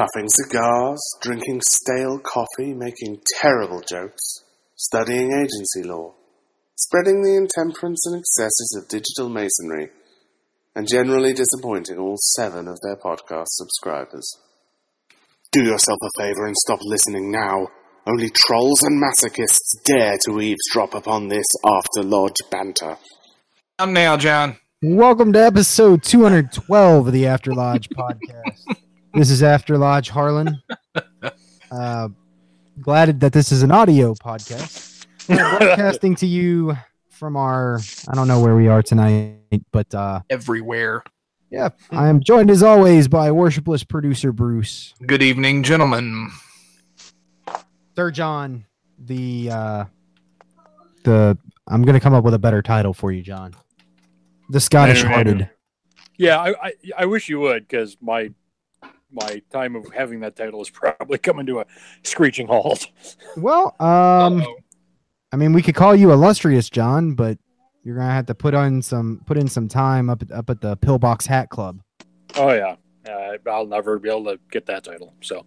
Puffing cigars, drinking stale coffee, making terrible jokes, studying agency law, spreading the intemperance and excesses of digital masonry, and generally disappointing all seven of their podcast subscribers. Do yourself a favor and stop listening now. Only trolls and masochists dare to eavesdrop upon this after lodge banter. I'm now, John. Welcome to episode 212 of the After Lodge podcast. This is After Lodge Harlan. Uh, glad that this is an audio podcast. We're broadcasting to you from our, I don't know where we are tonight, but uh, Everywhere. yeah, I am joined as always by worshipless producer Bruce, Good evening, gentlemen. Sir John, the, uh, the, I'm going to come up with a better title for you, John. The Scottish hearted. Yeah, I, I, I wish you would because my my time of having that title is probably coming to a screeching halt. Well, um, Uh-oh. I mean, we could call you illustrious John, but you're gonna have to put on some put in some time up at, up at the Pillbox Hat Club. Oh yeah, uh, I'll never be able to get that title. So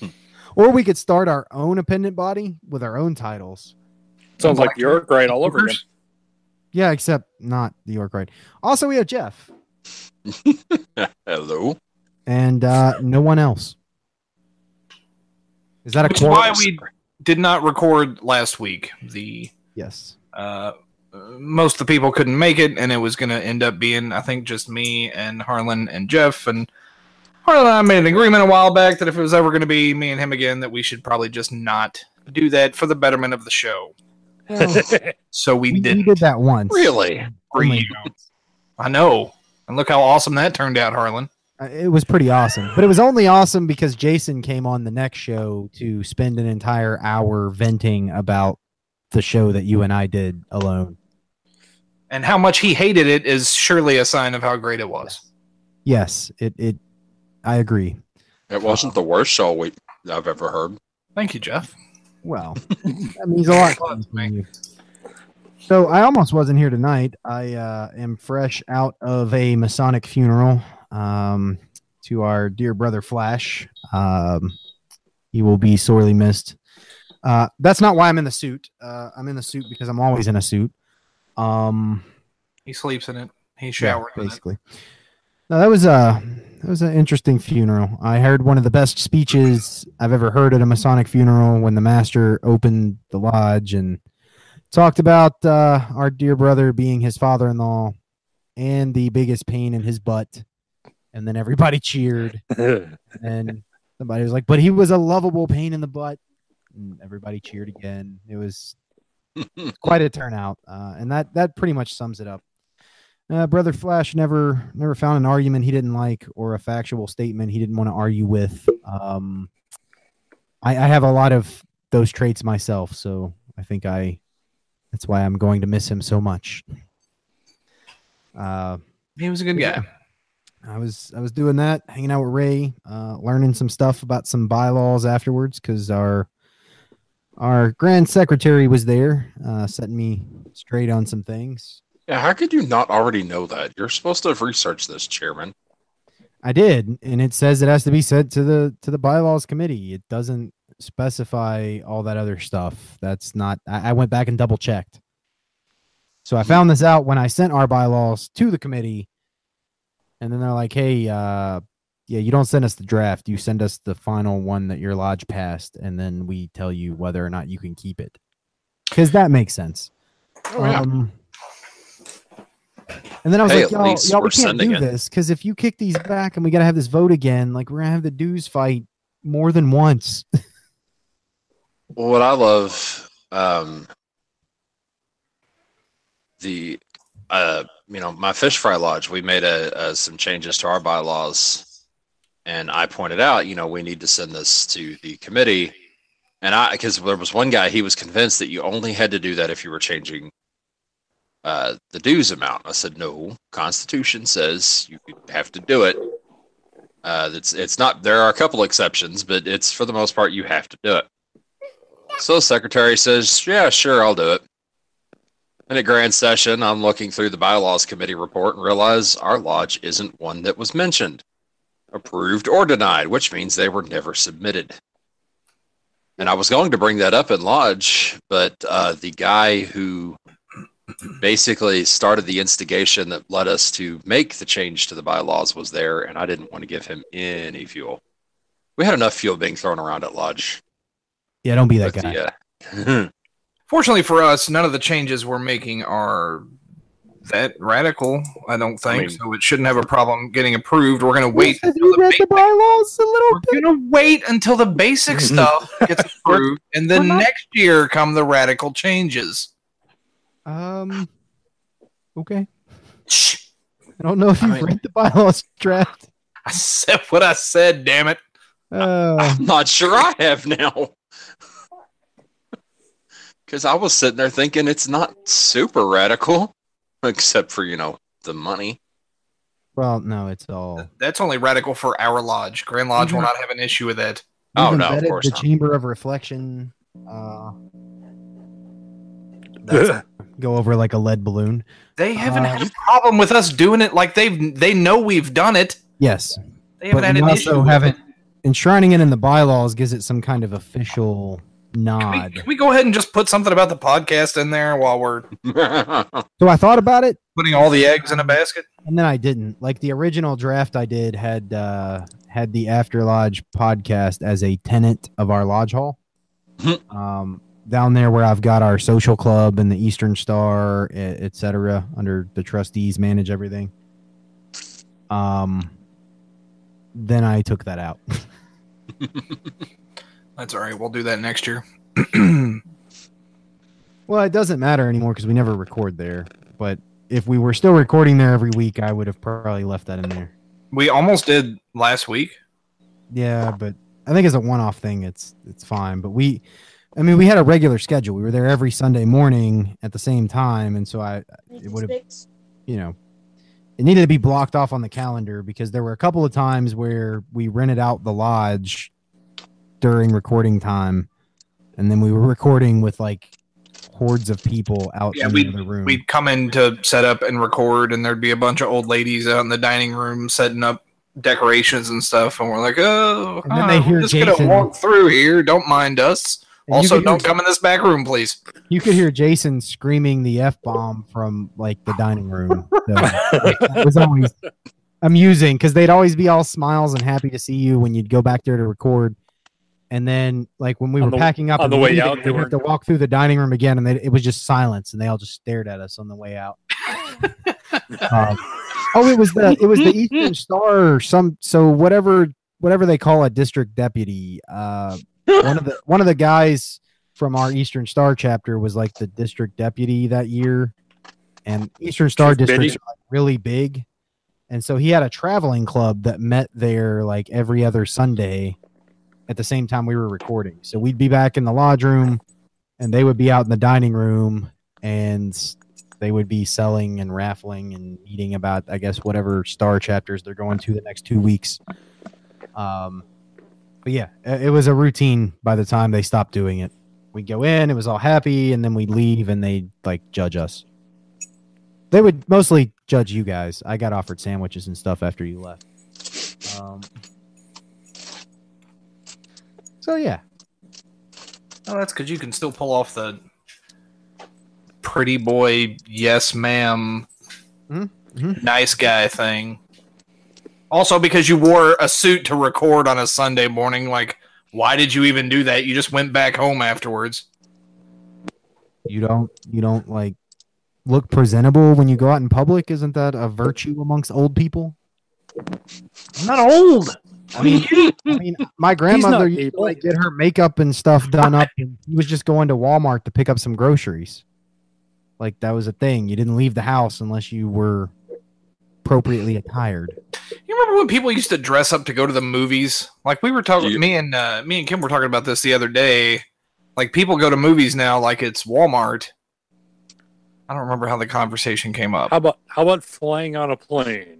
Or we could start our own appendant body with our own titles. sounds like the York Rite all over again. Yeah, except not the York Rite. Also, we have Jeff Hello. And uh, no one else. Is that a Which is why we did not record last week. The Yes. uh, most of the people couldn't make it, and it was going to end up being, I think, just me and Harlan and Jeff. And Harlan and I made an agreement a while back that if it was ever going to be me and him again, that we should probably just not do that for the betterment of the show. So we, We, we didn't. did that once. Really? for Only you. I know. And look how awesome that turned out, Harlan. It was pretty awesome, but it was only awesome because Jason came on the next show to spend an entire hour venting about the show that you and I did alone. And how much he hated it is surely a sign of how great it was. Yes, it it. I agree. It wasn't the worst show we, I've ever heard. Thank you, Jeff. Well, that means a lot. To you. So I almost wasn't here tonight. I uh, am fresh out of a Masonic funeral um, to our dear brother Flash. Um, he will be sorely missed. Uh, that's not why I'm in the suit. Uh, I'm in the suit because I'm always in a suit. Um, He sleeps in it. He yeah, showered basically. No, that was a that was an interesting funeral. I heard one of the best speeches I've ever heard at a Masonic funeral when the master opened the lodge and talked about uh, our dear brother being his father-in-law and the biggest pain in his butt, and then everybody cheered, and somebody was like, "But he was a lovable pain in the butt," and everybody cheered again. It was quite a turnout, uh, and that that pretty much sums it up. Uh, Brother Flash never never found an argument he didn't like or a factual statement he didn't want to argue with. Um, I, I have a lot of those traits myself, so I think I that's why I'm going to miss him so much. Uh, He was a good guy. I was I was doing that, hanging out with Ray, uh, learning some stuff about some bylaws afterwards because our our grand secretary was there, uh, setting me straight on some things. Yeah, how could you not already know that? You're supposed to have researched this, Chairman. I did, and it says it has to be sent to the to the bylaws committee. It doesn't specify all that other stuff. That's not. I, I went back and double checked. So I found this out when I sent our bylaws to the committee, and then they're like, "Hey, uh, yeah, you don't send us the draft. You send us the final one that your lodge passed, and then we tell you whether or not you can keep it." Because that makes sense. Oh, yeah. Um, and then I was Hey, like, y'all, y'all we can't do it." this because if you kick these back and we got to have this vote again, like we're going to have the dues fight more than once. Well, what I love, um, the, uh, you know, my fish fry lodge, we made a, a some changes to our bylaws, and I pointed out, you know, we need to send this to the committee And I, because there was one guy, he was convinced that you only had to do that if you were changing uh, the dues amount. I said, no, Constitution says you have to do it. Uh, it's it's not. There are a couple exceptions, but it's for the most part you have to do it. So the secretary says, yeah, sure, I'll do it. And at grand session, I'm looking through the bylaws committee report and realize our lodge isn't one that was mentioned, approved or denied, which means they were never submitted. And I was going to bring that up in lodge, but uh, the guy who basically started the instigation that led us to make the change to the bylaws was there, and I didn't want to give him any fuel. We had enough fuel being thrown around at lodge. Yeah, don't be that guy. the, uh, Fortunately for us, none of the changes we're making are that radical. I don't think mean- so. It shouldn't have a problem getting approved. We're going to wait. Have until you the read the basic- bylaws a little we're going to wait until the basic stuff gets approved, and then not- next year come the radical changes. Um. Okay. Shh. I don't know if you've mean- read the bylaws draft. I said what I said. Damn it! Uh, I'm not sure I have now. Because I was sitting there thinking it's not super radical, except for, you know, the money. well, no, it's all. That's only radical for our lodge. Grand Lodge will Mhm. not have an issue with it. Oh, We've no, of embedded course The not. chamber of reflection. Uh, go over like a lead balloon. They haven't Uh, had a problem with us doing it. Like they've they know we've done it. Yes, They haven't but had an also issue. haven't it. enshrining it in the bylaws gives it some kind of official Can we, nod. can we go ahead and just put something about the podcast in there while we're So I thought about it, putting all the eggs in a basket? and then I didn't. Like the original draft I did had uh, had the After Lodge podcast as a tenant of our lodge hall. um, down there where I've got our social club and the Eastern Star, e- et cetera, under the trustees manage everything. Um, then I took that out. That's all right. We'll do that next year. well, it doesn't matter anymore because we never record there. But if we were still recording there every week, I would have probably left that in there. we almost did last week. Yeah, but I think as a one-off thing, it's it's fine. But we, I mean, we had a regular schedule. We were there every Sunday morning at the same time, and so I, it would have, you know, it needed to be blocked off on the calendar because there were a couple of times where we rented out the lodge during recording time, and then we were recording with like hordes of people out Yeah, in we'd- the room. We'd come in to set up and record, and there'd be a bunch of old ladies out in the dining room setting up decorations and stuff. And we're like, oh, And then ah, they hear we're just Jason- gonna walk through here. Don't mind us. Also, don't come in this back room, please. You could hear Jason screaming the f bomb from like the dining room. So, it was always amusing because they'd always be all smiles and happy to see you when you'd go back there to record. And then, like when we On were the- packing up on and the way leaving, out, they we'd have to walk through the dining room again, and they, it was just silence, and they all just stared at us on the way out. Um, oh, it was the it was the Eastern Star or some so whatever whatever they call a district deputy. Uh, one of the one of the guys from our Eastern Star chapter was like the district deputy that year, and Eastern Star Chief districts Biddy? are like really big, and so he had a traveling club that met there like every other Sunday at the same time we were recording. So we'd be back in the lodge room, and they would be out in the dining room, and they would be selling and raffling and eating about I guess whatever star chapters they're going to the next two weeks. Um, but yeah, it was a routine by the time they stopped doing it. We'd go in, it was all happy, and then we'd leave and they'd like judge us. They would mostly judge you guys. I got offered sandwiches and stuff after you left. Um, so yeah, Oh, that's because you can still pull off the pretty boy, yes, madam Mhm, mhm. nice guy thing. Also, because you wore a suit to record on a Sunday morning, like, why did you even do that? You just went back home afterwards. you don't you don't like look presentable when you go out in public. Isn't that a virtue amongst old people? I'm not old. I mean, I mean, my grandmother used to like get her makeup and stuff done up, and he was just going to Walmart to pick up some groceries. Like that was a thing. You didn't leave the house unless you were appropriately attired. You remember when people used to dress up to go to the movies? Like we were talking, Yeah. me and uh, me and Kim were talking about this the other day. Like people go to movies now like it's Walmart. I don't remember how the conversation came up. How about how about flying on a plane?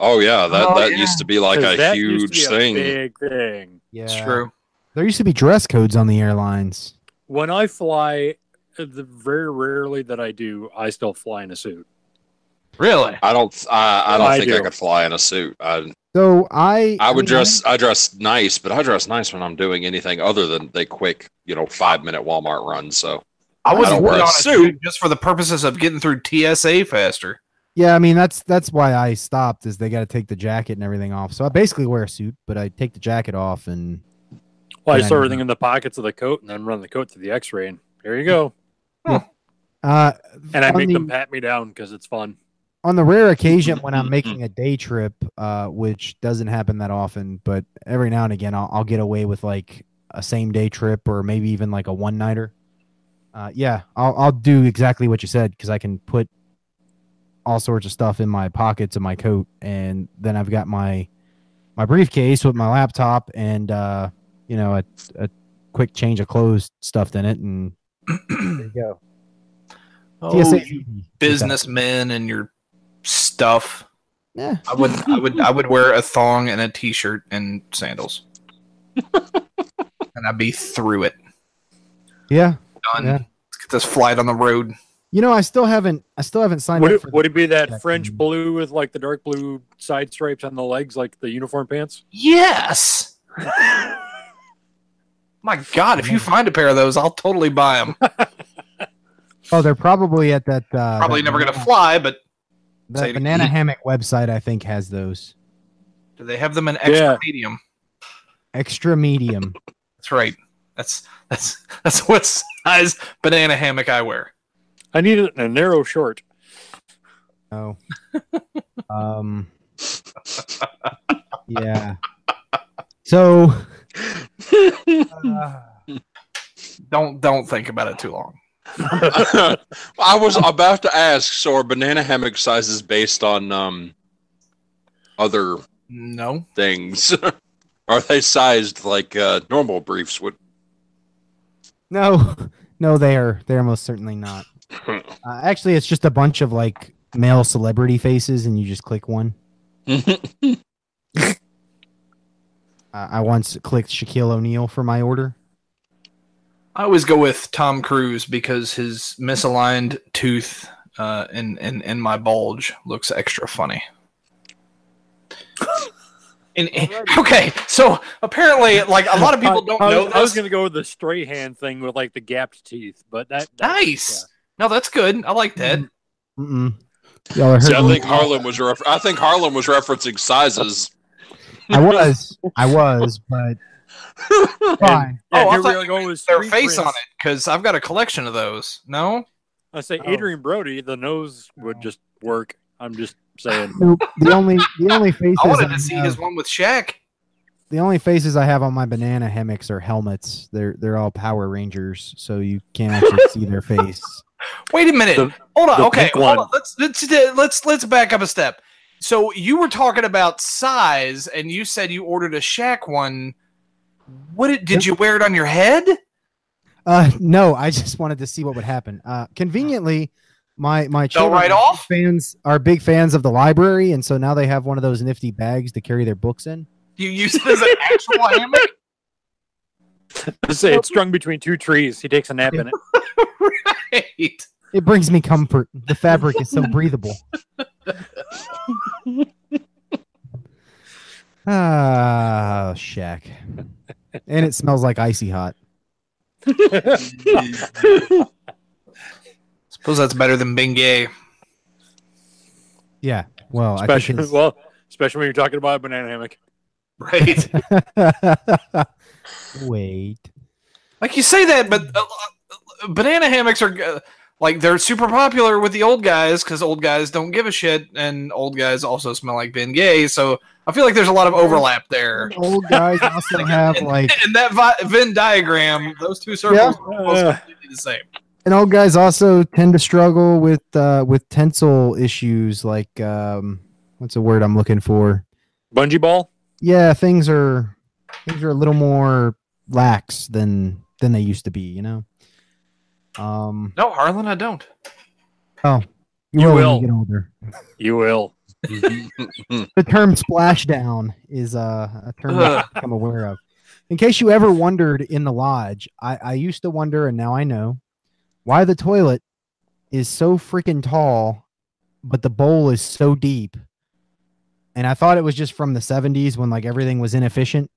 Oh yeah, that Oh, that yeah. used to be like a that used to huge be a thing. big thing. Yeah, It's true. There used to be dress codes on the airlines. When I fly, uh, the very rarely that I do, I still fly in a suit. Really? I don't. I, I don't I think I could fly in a suit. I So I I would mean, dress. I dress nice, but I dress nice when I'm doing anything other than the quick, you know, five minute Walmart run. So I was I don't put wear a on a suit. suit just for the purposes of getting through TSA faster. Yeah, I mean that's that's why I stopped. Is they got to take the jacket and everything off. So I basically wear a suit, but I take the jacket off and Well, I Yeah, I store everything in the pockets of the coat and then run the coat to the X-ray, and there you go. uh, And I make the, them pat me down because it's fun. on the rare occasion when I'm making a day trip, uh, which doesn't happen that often, but every now and again I'll, I'll get away with like a same day trip or maybe even like a one nighter. Uh, yeah, I'll I'll do exactly what you said because I can put all sorts of stuff in my pockets of my coat, and then I've got my my briefcase with my laptop and uh, you know a, a quick change of clothes stuffed in it, and there you go. Oh, TSA you 's easy with that. businessmen and your stuff. Yeah. I would, I would, I would wear a thong and a t-shirt and sandals, and I'd be through it. Yeah. Done. Yeah. Let's get this flight on the road. You know, I still haven't I still haven't signed Would up it, for would it be that check French in. blue with like the dark blue side stripes on the legs, like the uniform pants? Yes. My God, if you find a pair of those, I'll totally buy them. Oh, they're probably at that uh Probably that never gonna fly, but the banana hammock website I think has those. do they have them in extra Yeah. medium? Extra medium. That's right. That's that's that's what size banana hammock I wear. I need it in a narrow short. Oh. um Yeah. So uh, Don't don't think about it too long. I was about to ask. So are banana hammock sizes based on um other No. things? are they sized like uh, normal briefs would? no, no, they are they're most certainly not. Uh, actually, it's just a bunch of like male celebrity faces, and you just click one. Uh, I once clicked Shaquille O'Neal for my order. I always go with Tom Cruise because his misaligned tooth uh, in, in in my bulge looks extra funny. And, and- okay, so apparently, like a lot of people don't I, know I was this. going to go with the Strahan thing with like the gapped teeth, but that, that Nice. No, that's good. I like that. Mm-mm. Y'all are See, I think Harlan was. Ref- I think Harlan was referencing sizes. I was, I was, but fine. Yeah, Oh, I here thought we you with Their screen face on it because I've got a collection of those. No, I say Oh. Adrien Brody, the nose would just work. I'm just saying. Nope. The only, the only faces I wanted I to see have- his one with Shaq. the only faces I have on my banana hammocks are helmets. They're they're all Power Rangers, so you can't actually see their face. Wait a minute. The- hold on. Okay, hold on. Let's let's let's let's back up a step. So you were talking about size, and you said you ordered a Shaq one. What did, did you wear it on your head? Uh, no, I just wanted to see what would happen. Uh, conveniently, my my Fell children right are off? fans are big fans of the library, and so now they have one of those nifty bags to carry their books in. You use it as an actual hammock? I say it's strung between two trees. He takes a nap in it. Right. It brings me comfort. The fabric is so breathable. Ah, Shaq. And it smells like icy hot. Suppose that's better than being gay. Yeah. Well, I Especially, think well, especially when you're talking about a banana hammock. Right. Wait. like you say that, but uh, banana hammocks are uh, like they're super popular with the old guys because old guys don't give a shit, and old guys also smell like Ben Gay. So I feel like there's a lot of overlap there. Old guys also have like In that vi- Venn diagram, those two circles are almost Uh. completely the same. and old guys also tend to struggle with uh with tensile issues like um what's the word I'm looking for? Bungee ball? Yeah, things are things are a little more lax than than they used to be. You know. Um. No, Harlan, I don't. Oh, You when will. get older. You will. the term splashdown is uh, a term that I'm aware of. In case you ever wondered in the lodge, I, I used to wonder, and now I know why the toilet is so freaking tall, but the bowl is so deep. And I thought it was just from the 70s when like everything was inefficient.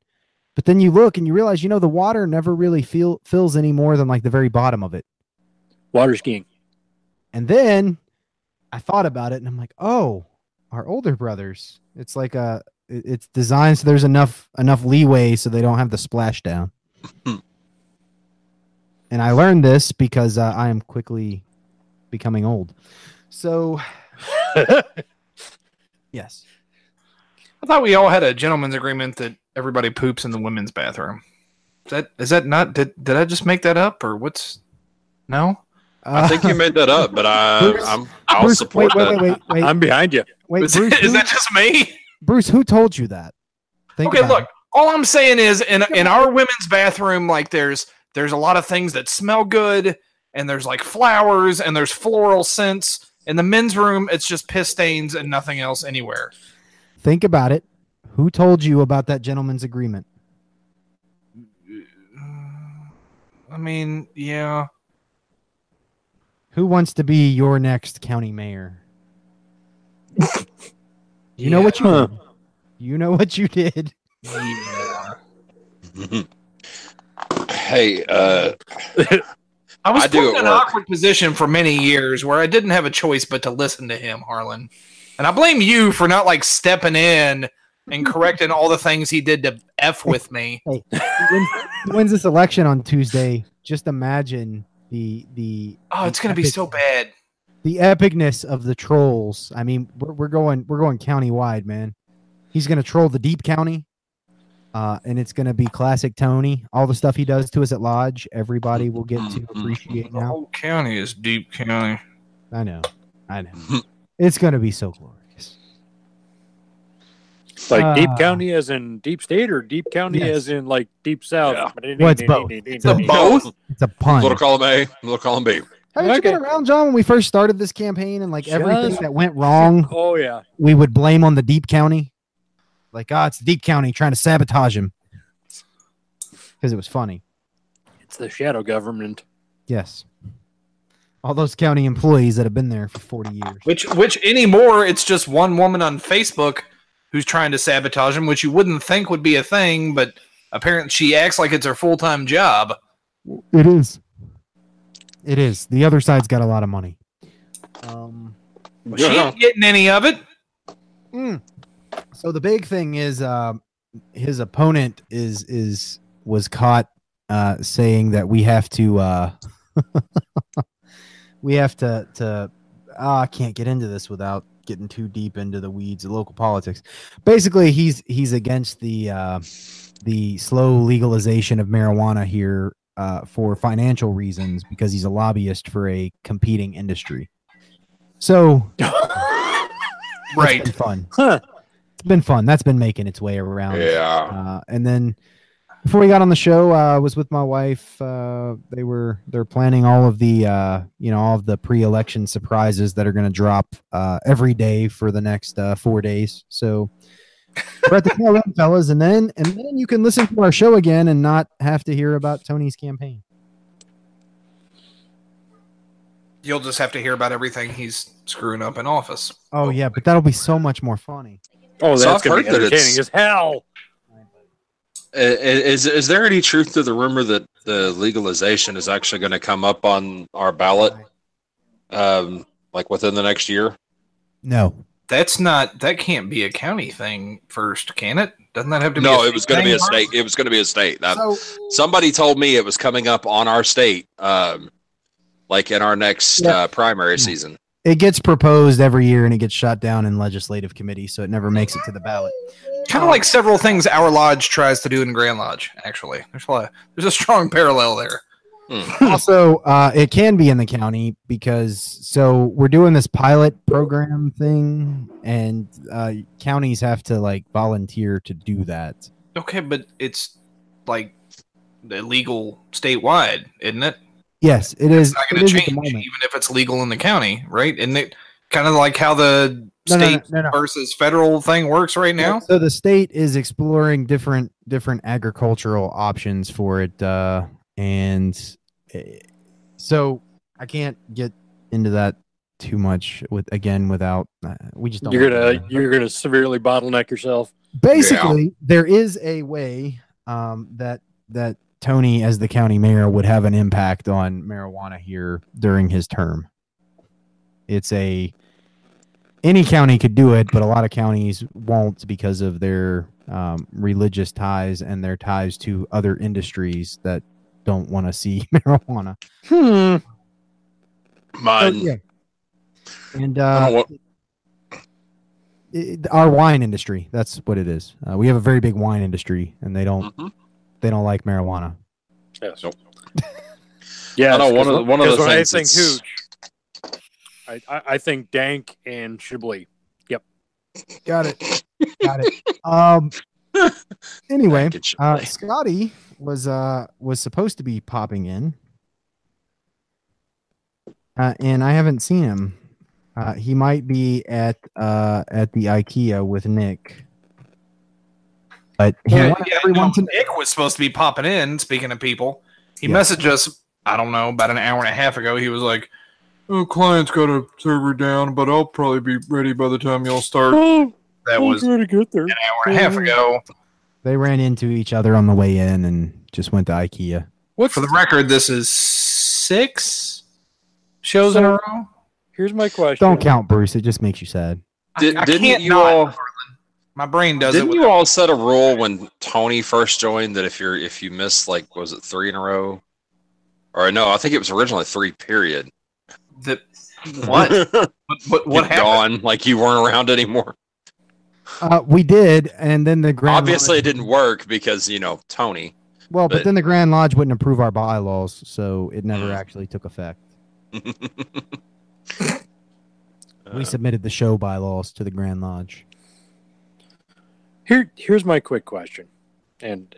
But then you look and you realize, you know, the water never really feel, fills any more than like the very bottom of it. Water skiing. And then I thought about it and I'm like, oh, our older brothers. It's like a it's designed so there's enough enough leeway so they don't have the splashdown. and I learned this because uh, I am quickly becoming old. So yes, I thought we all had a gentleman's agreement that everybody poops in the women's bathroom. Is that is that not did did I just make that up or what's no? I think you made that up, but I, Bruce- I'm, I'll Bruce, support wait, that. wait, wait, wait, wait, I'm behind you. wait, Is, Bruce, is who, that just me? Bruce, who told you that? Think okay, about look. All I'm saying is in in our women's bathroom, like there's there's a lot of things that smell good, and there's like flowers and there's floral scents. In the men's room, it's just piss stains and nothing else anywhere. Think about it. Who told you about that gentleman's agreement? I mean, yeah. Who wants to be your next county mayor? You know what you Huh. did. You know what you did. Yeah. hey, uh, I was I put in an work. awkward position for many years where I didn't have a choice but to listen to him, Harlan. And I blame you for not like stepping in and correcting all the things he did to F with me. He wins, he wins this election on Tuesday. Just imagine the the Oh, it's gonna be so bad. the epicness of the trolls. I mean, we're, we're going we're going county wide, man. He's gonna troll the deep county, uh, and it's gonna be classic Tony. All the stuff he does to us at Lodge, everybody will get to appreciate The now. whole county is deep county. I know, I know. It's gonna be so glorious. Like deep Ah. county as in deep state or deep county Yes. as in like deep south? Well, it's both. It's a both? It's a pun. little column A, little column B. How did you get around, John, when we first started this campaign and like everything that went wrong, Oh yeah. we would blame on the deep county? Like, ah, it's the deep county trying to sabotage him. Because it was funny. It's the shadow government. Yes. All those county employees that have been there for 40 years. Which which anymore it's just one woman on Facebook who's trying to sabotage him, which you wouldn't think would be a thing, but apparently she acts like it's her full time job. It is. It is. The other side's got a lot of money. Um, Well, She ain't getting any of it. mm. So the big thing is uh, his opponent is is was caught uh, saying that we have to uh, we have to to oh, I can't get into this without getting too deep into the weeds of local politics. Basically, he's he's against the uh, the slow legalization of marijuana here uh, for financial reasons because he's a lobbyist for a competing industry. So Right. been fun. Huh. It's been fun. That's been making its way around. Yeah. Uh, and then before we got on the show, uh, I was with my wife. Uh, they were they're planning all of the uh, you know all of the pre-election surprises that are going to drop uh, every day for the next uh, four days. So we're at the tail end, fellas, and then and then you can listen to our show again and not have to hear about Tony's campaign. You'll just have to hear about everything he's screwing up in office. Oh yeah, but that'll be so much more funny. Oh, that's I've gonna be entertaining as hell. I- i- Is is there any truth to the rumor that the legalization is actually going to come up on our ballot, um, like within the next year? No, That's not that can't be a county thing first, can it? Doesn't that have to be No, a it was going to be a state. It was going to be a state. That, so somebody told me it was coming up on our state, um, like in our next Yeah. uh, primary season. It gets proposed every year and it gets shot down in legislative committee, so it never makes it to the ballot. Kind of like several things our lodge tries to do in Grand Lodge. Actually, there's a lot, there's a strong parallel there. also, uh, it can be in the county because so we're doing this pilot program thing, and uh, counties have to like volunteer to do that. Okay, but it's like illegal statewide, isn't it? Yes, it is. It's not going to change, even if it's legal in the county, right? Isn't it kind of like how the No, no, no, state no, no. versus federal thing works right now? So the state is exploring different different agricultural options for it, uh, and eh, so I can't get into that too much with again without uh, we just don't. You're gonna to. you're gonna severely bottleneck yourself. basically there is a way um, that that Tony, as the county mayor, would have an impact on marijuana here during his term. It's a any county could do it, but a lot of counties won't because of their um, religious ties and their ties to other industries that don't want to see marijuana. Hmm. So, Mine. yeah. And uh, want- it, our wine industry. That's what it is. Uh, we have a very big wine industry, and they don't Mhm. They don't like marijuana. Yes. Nope. Yeah. I know one of the- one of the things I think that's- hooch, I, I I think dank and Chablis. Got it. Got it. Um. Anyway, uh. Scotty was uh was supposed to be popping in, uh, and I haven't seen him. Uh, he might be at uh at the IKEA with Nick. But he Yeah, wanted yeah, everyone no, to Nick was supposed to be popping in. Speaking of people, he Yeah. messaged us. I don't know about an hour and a half ago. He was like, "Oh, client's got a server down, but I'll probably be ready by the time y'all start." Oh, That was an going to get there. hour and a half ago. They ran into each other on the way in and just went to IKEA. What's For the record, this is six shows in a row. Here's my question. Don't count Bruce. It just makes you sad. Did, I didn't can't you not, all? Harlan. My brain does Didn't it. you all set a rule when Tony first joined that if you're if you missed like was it three in a row, or no, I think it was originally three period. that what? what? What, what happened? gone, like you weren't around anymore. Uh, we did, and then the Grand Obviously, it didn't work because you know Tony. Well, but, but- then the Grand Lodge wouldn't approve our bylaws, so it never Mm. actually took effect. We submitted the show bylaws to the Grand Lodge. Here, here's my quick question, and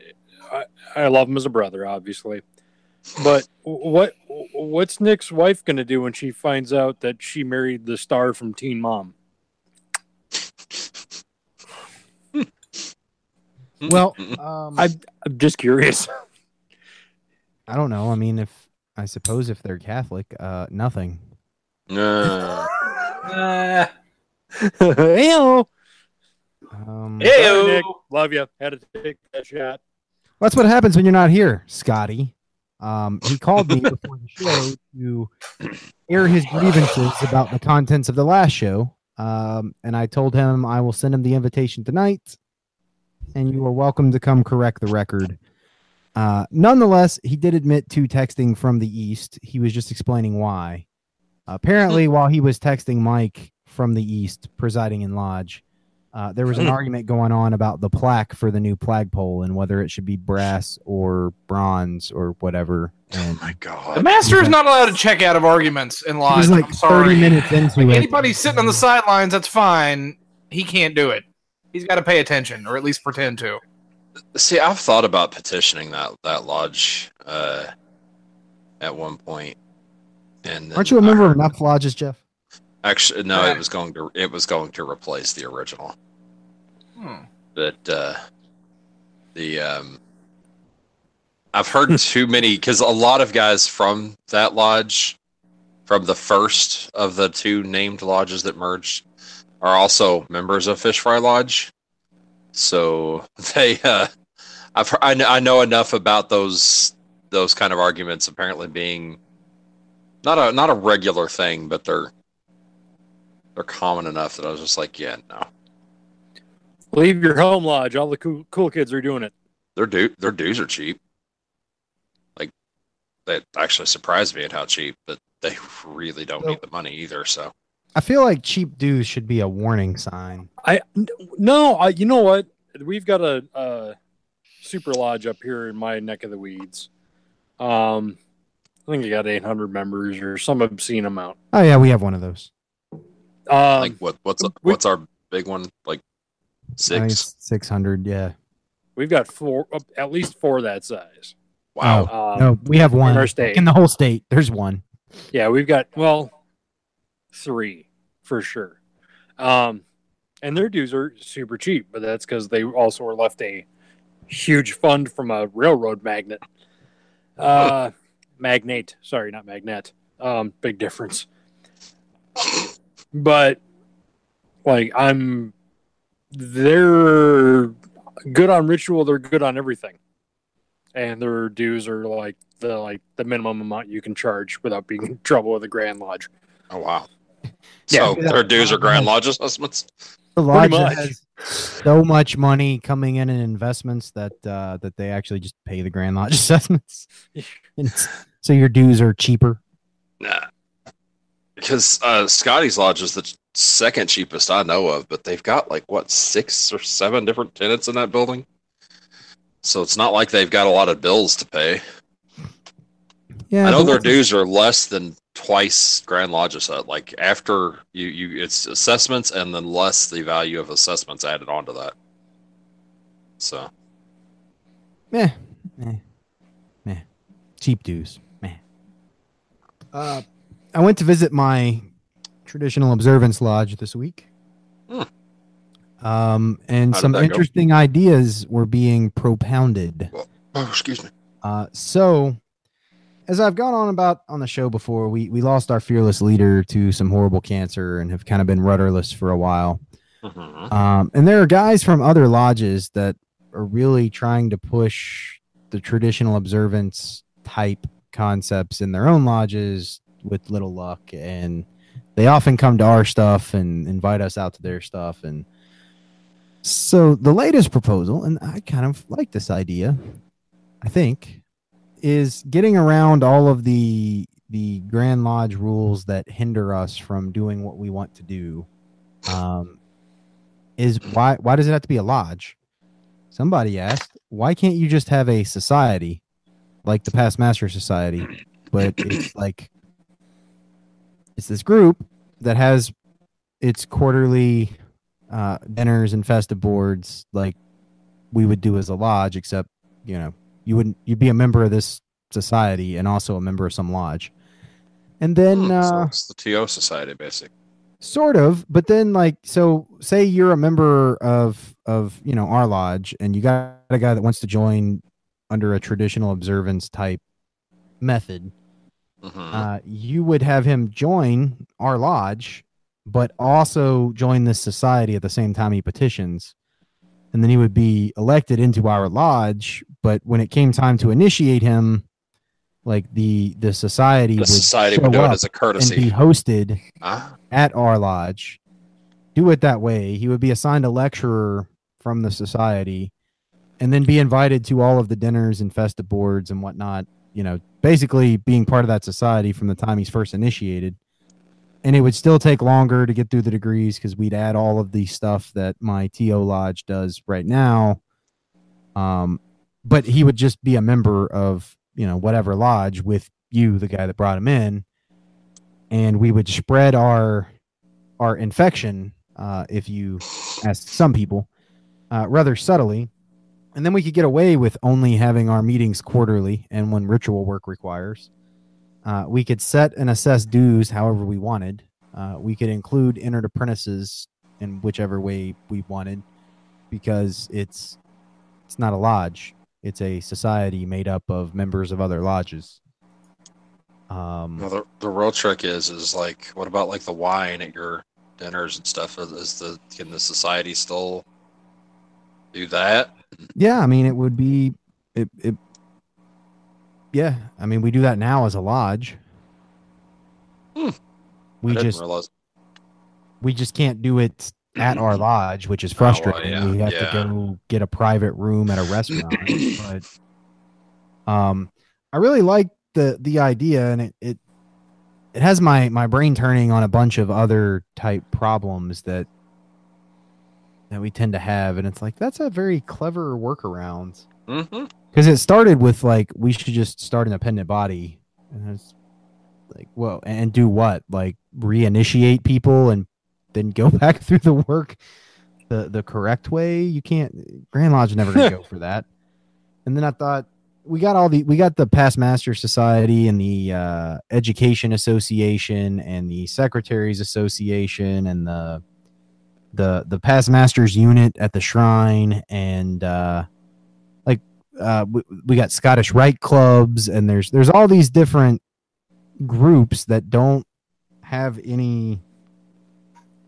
I, I love him as a brother, obviously. But what what's Nick's wife going to do when she finds out that she married the star from Teen Mom? Well, um, I I- I'm just curious. I don't know. I mean, if I suppose if they're Catholic, uh, nothing. Uh, Uh, Ew. Um, Ew. Sorry, Nick. Love you. Had to take that shot. That's what happens when you're not here, Scotty. Um, he called me before the show to air his grievances about the contents of the last show. Um, and I told him I will send him the invitation tonight, and you are welcome to come correct the record. Uh, nonetheless, he did admit to texting from the East. He was just explaining why. Apparently, while he was texting Mike from the East, presiding in Lodge, uh, there was an argument going on about the plaque for the new flagpole and whether it should be brass or bronze or whatever. oh my God! the master is not allowed to check out of arguments in he live. was like I'm sorry. 30 minutes into Like, it. anybody sitting on the sidelines, that's fine. He can't do it. He's got to pay attention, or at least pretend to. See, I've thought about petitioning that that lodge uh, at one point. point, and Aren't you a member of heard- enough lodges, Jeff? Actually, no. It was going to it was going to replace the original. Hmm. but uh, the um, I've heard too many because a lot of guys from that lodge, from the first of the two named lodges that merged, are also members of Fish Fry Lodge. So they, uh, I've I, I know enough about those those kind of arguments apparently being not a not a regular thing, but they're they're common enough that I was just like, yeah, no, Leave your home lodge. All the cool, cool kids are doing it. their du- their dues are cheap. Like that actually surprised me at how cheap, but they really don't So- need the money either. So I feel like cheap dues should be a warning sign. I no, I, you know what? We've got a, a super lodge up here in my neck of the weeds. Um, I think I got 800 members or some obscene amount. Oh, yeah, we have one of those. Um, like what what's we- what's our big one like I think six? 600, yeah. we've got four, at least four that size. Wow. Um, no, we have one our state. in the whole state. There's one. Yeah, we've got well three for sure. Um, and their dues are super cheap, but that's because they also were left a huge fund from a railroad magnet. Uh, magnate, sorry, not magnet. Um, big difference. But like, I'm they're good on ritual. They're good on everything, and their dues are like the like the minimum amount you can charge without being in trouble with the Grand Lodge. Oh wow. Yeah. So their dues are Grand Lodge assessments. The lodge has so much money coming in in investments that uh, that they actually just pay the Grand Lodge assessments. So your dues are cheaper. Nah. Because uh, Scotty's Lodge is the second cheapest I know of, but they've got like what six or seven different tenants in that building. So it's not like they've got a lot of bills to pay. Yeah, I know their dues are less than twice Grand Lodge assessment. Like after you, you it's assessments and then less the value of assessments added onto that. So Meh, meh, meh. Cheap dues, meh. Uh, I went to visit my traditional observance lodge this week. Hmm. Um, and How some that go? interesting ideas were being propounded. oh excuse me. Uh, so, as I've gone on about on the show before, we we lost our fearless leader to some horrible cancer and have kind of been rudderless for a while. Mhm. Um, and there are guys from other lodges that are really trying to push the traditional observance type concepts in their own lodges with little luck. And they often come to our stuff and invite us out to their stuff. And so the latest proposal, and I kind of like this idea, I think, is getting around all of the the Grand Lodge rules that hinder us from doing what we want to do. Um, is why why does it have to be a lodge? Somebody asked, why can't you just have a society like the Past Master Society, but it's like it's this group that has its quarterly uh, dinners and festive boards like we would do as a lodge, except you know you wouldn't you'd be a member of this society and also a member of some lodge, and then Hmm, so uh, it's the TO Society, basically. sort of but then like so say you're a member of of you know our lodge and you got a guy that wants to join under a traditional observance type method Mhm. uh, you would have him join our lodge but also join this society at the same time he petitions and then he would be elected into our lodge but when it came time to initiate him like the the society the would society would do it as a and be hosted Ah, at our lodge, do it that way. He would be assigned a lecturer from the society and then be invited to all of the dinners and festive boards and whatnot, you know, basically being part of that society from the time he's first initiated. And it would still take longer to get through the degrees because we'd add all of the stuff that my TO lodge does right now. Um, but he would just be a member of, you know, whatever lodge with you, the guy that brought him in and we would spread our our infection uh, if you ask some people uh, rather subtly and then we could get away with only having our meetings quarterly and when ritual work requires uh, we could set and assess dues however we wanted uh, we could include entered apprentices in whichever way we wanted because it's it's not a lodge it's a society made up of members of other lodges um, well, the, the real trick is, is like, what about like the wine at your dinners and stuff? Is, is the can the society still do that? Yeah, I mean it would be it, it Yeah, I mean we do that now as a lodge. Hmm. We just realize. we just can't do it at our lodge, which is frustrating. yeah, we have yeah. to go get a private room at a restaurant. but um I really like the the idea and it, it it has my my brain turning on a bunch of other type problems that that we tend to have and it's like that's a very clever workaround. Because it started with like we should just start an independent body and it's like well and do what? Like reinitiate people and then go back through the work the the correct way? You can't grand lodge never gonna go for that. And then i thought we got all the we got the past master society and the uh, education association and the secretaries association and the the the past masters unit at the shrine and uh like uh we, we got scottish rite clubs and there's there's all these different groups that don't have any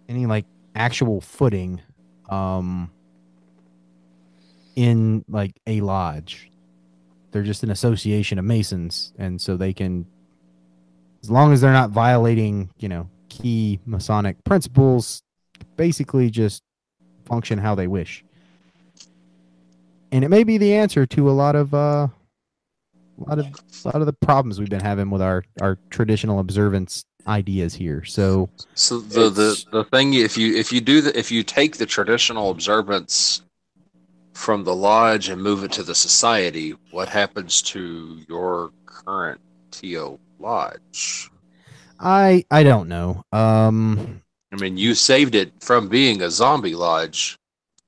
any like actual footing um in like a lodge. They're just an association of masons and so they can as long as they're not violating you know key masonic principles basically just function how they wish. And it may be the answer to a lot of uh a lot of a lot of the problems we've been having with our our traditional observance ideas here. So So the, the the thing if you if you do the if you take the traditional observance from the lodge and move it to the society, what happens to your current TO lodge? i i don't know. Um I mean, you saved it from being a zombie lodge.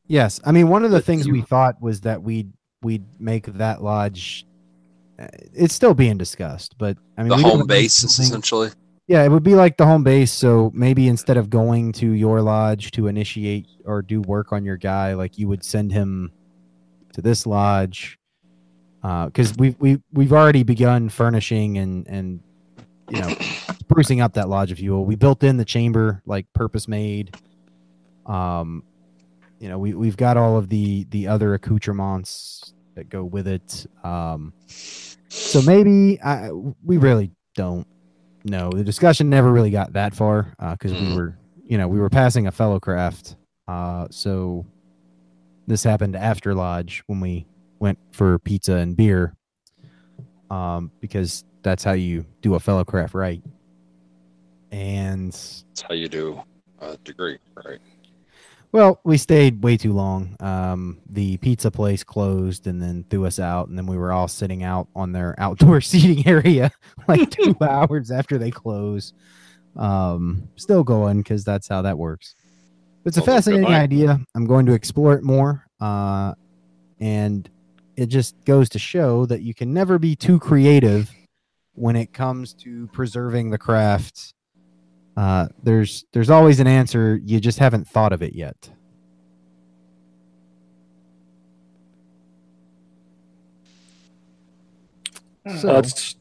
Yes, I mean one of the But things you- we thought was that we'd we'd make that lodge. uh, It's still being discussed, but I mean The home base, something- essentially. Yeah, it would be like the home base. So maybe instead of going to your lodge to initiate or do work on your guy, like you would send him to this lodge, because we've we we've already begun furnishing and and you know sprucing up that lodge, if you will. We built in the chamber, like purpose made. Um, you know, we we've got all of the the other accoutrements that go with it. Um, so maybe I we really don't know. The discussion never really got that far because we Mhm. were, you know, we were passing a fellow craft. Uh, so this happened after lodge when we went for pizza and beer. Um, because that's how you do a fellow craft right. And That's how you do a degree, right? well, we stayed way too long. Um, the pizza place closed and then threw us out, and then we were all sitting out on their outdoor seating area like two hours after they close. Um, still going because that's how that works. It's a Well, fascinating idea. I'm going to explore it more. Uh, and it just goes to show that you can never be too creative when it comes to preserving the craft uh, there's there's always an answer. You just haven't thought of it yet. So That's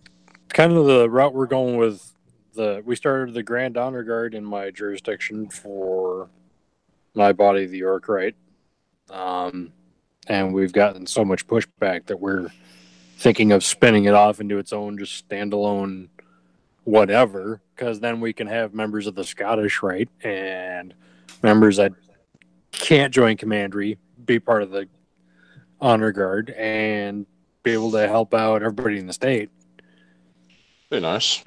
kind of the route we're going with. The we started the Grand Honor Guard in my jurisdiction for my body, the York Rite, um, and we've gotten so much pushback that we're thinking of spinning it off into its own just standalone whatever. Because then we can have members of the Scottish Rite and members that can't join Commandery be part of the Honor Guard and be able to help out everybody in the state. Be nice.